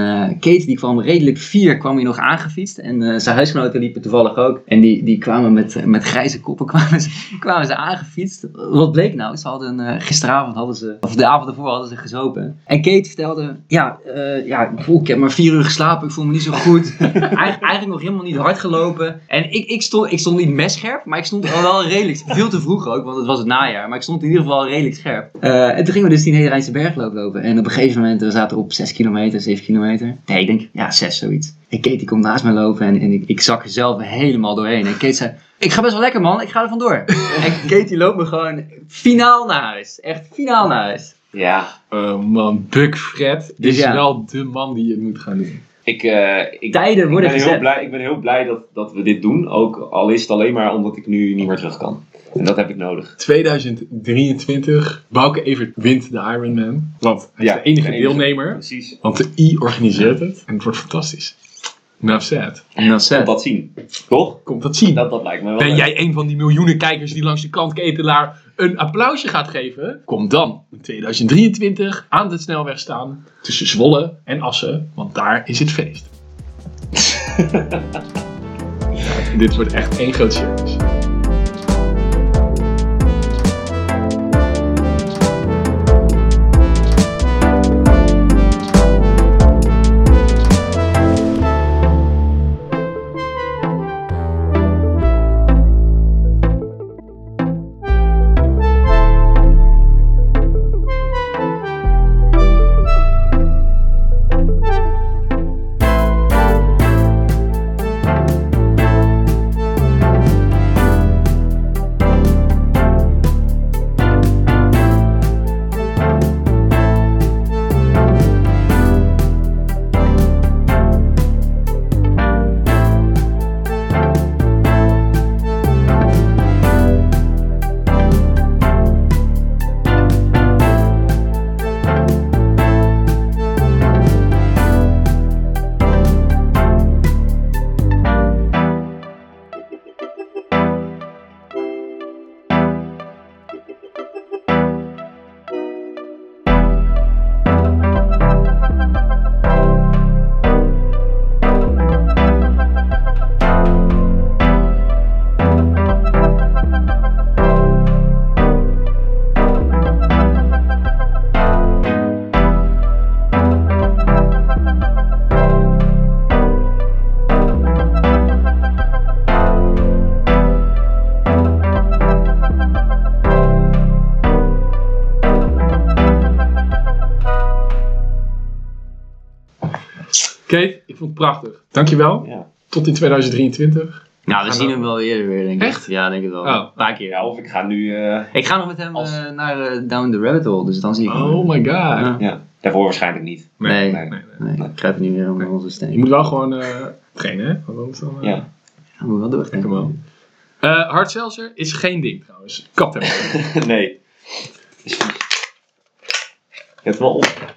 Kate die kwam redelijk vier, kwam hier nog aangefietst. En zijn huisgenoten liepen toevallig ook. En die, die kwamen met, met grijze koppen kwamen ze, kwamen ze aangefietst. Wat bleek nou? Ze hadden gisteravond hadden ze, of de avond ervoor hadden ze gezopen. En Kate vertelde, ja, ja ik, heb maar vier uur geslapen, ik voel me niet zo goed. Eigen- eigenlijk nog helemaal niet hard gelopen. En ik, ik, stond, ik stond niet messcherp, maar ik stond al wel redelijk, veel te vroeg ook, want het was het najaar. Maar ik stond in ieder geval redelijk scherp. Eh, en toen gingen we dus die Nederrijnse bergloop lopen. En op een gegeven moment, we zaten op 6 kilometer, 7 kilometer. Nee, ik denk, ja, 6 zoiets. En Kate die komt naast mij lopen en, en ik, ik zak er zelf helemaal doorheen. En Kate zei, ik ga best wel lekker man, ik ga er vandoor. en Kate die loopt me gewoon finaal naar huis. Echt finaal naar huis. Ja, Oh man, Buck Fred Dus is ja. wel de man die het moet gaan doen. Ik, eh, ik, Tijden ik, worden ben heel blij, ik ben heel blij dat, dat we dit doen. Ook al is het alleen maar omdat ik nu niet meer terug kan. En dat heb ik nodig. 2023, Bouke Evert wint de Ironman. Want hij is Ja, de enige de enige. deelnemer. Precies. Want de I organiseert het. En het wordt fantastisch. Nou, sad. Nou, Tot zet. dat zien. Toch? Komt dat zien. Dat, dat lijkt me wel Ben leuk. jij een van die miljoenen kijkers die langs de kantketelaar een applausje gaat geven? Kom dan in 2023 aan de snelweg staan tussen Zwolle en Assen, want daar is het feest. Ja, dit wordt echt één groot circus. Prachtig. Dankjewel. Ja. Tot in 2023. Nou, we Gaan zien we- hem wel eerder weer, denk ik. Echt? Ja, denk ik wel. Oh. Een paar keer. Ja, of ik ga nu... eh, Ik ga nog met hem Als- eh, naar eh, Down the Rabbit Hole, dus dan zie ik hem. Oh my god. Ja. ja, daarvoor waarschijnlijk niet. Nee. nee, nee. Nee, ik kruip niet meer onder onze Je steen. moet wel gewoon eh trainen, hè? Want dan... Ja. Ja, moet wel door. Lekker man. Eh hard seltzer is geen ding trouwens. Kat hebben. nee. Je hebt wel op.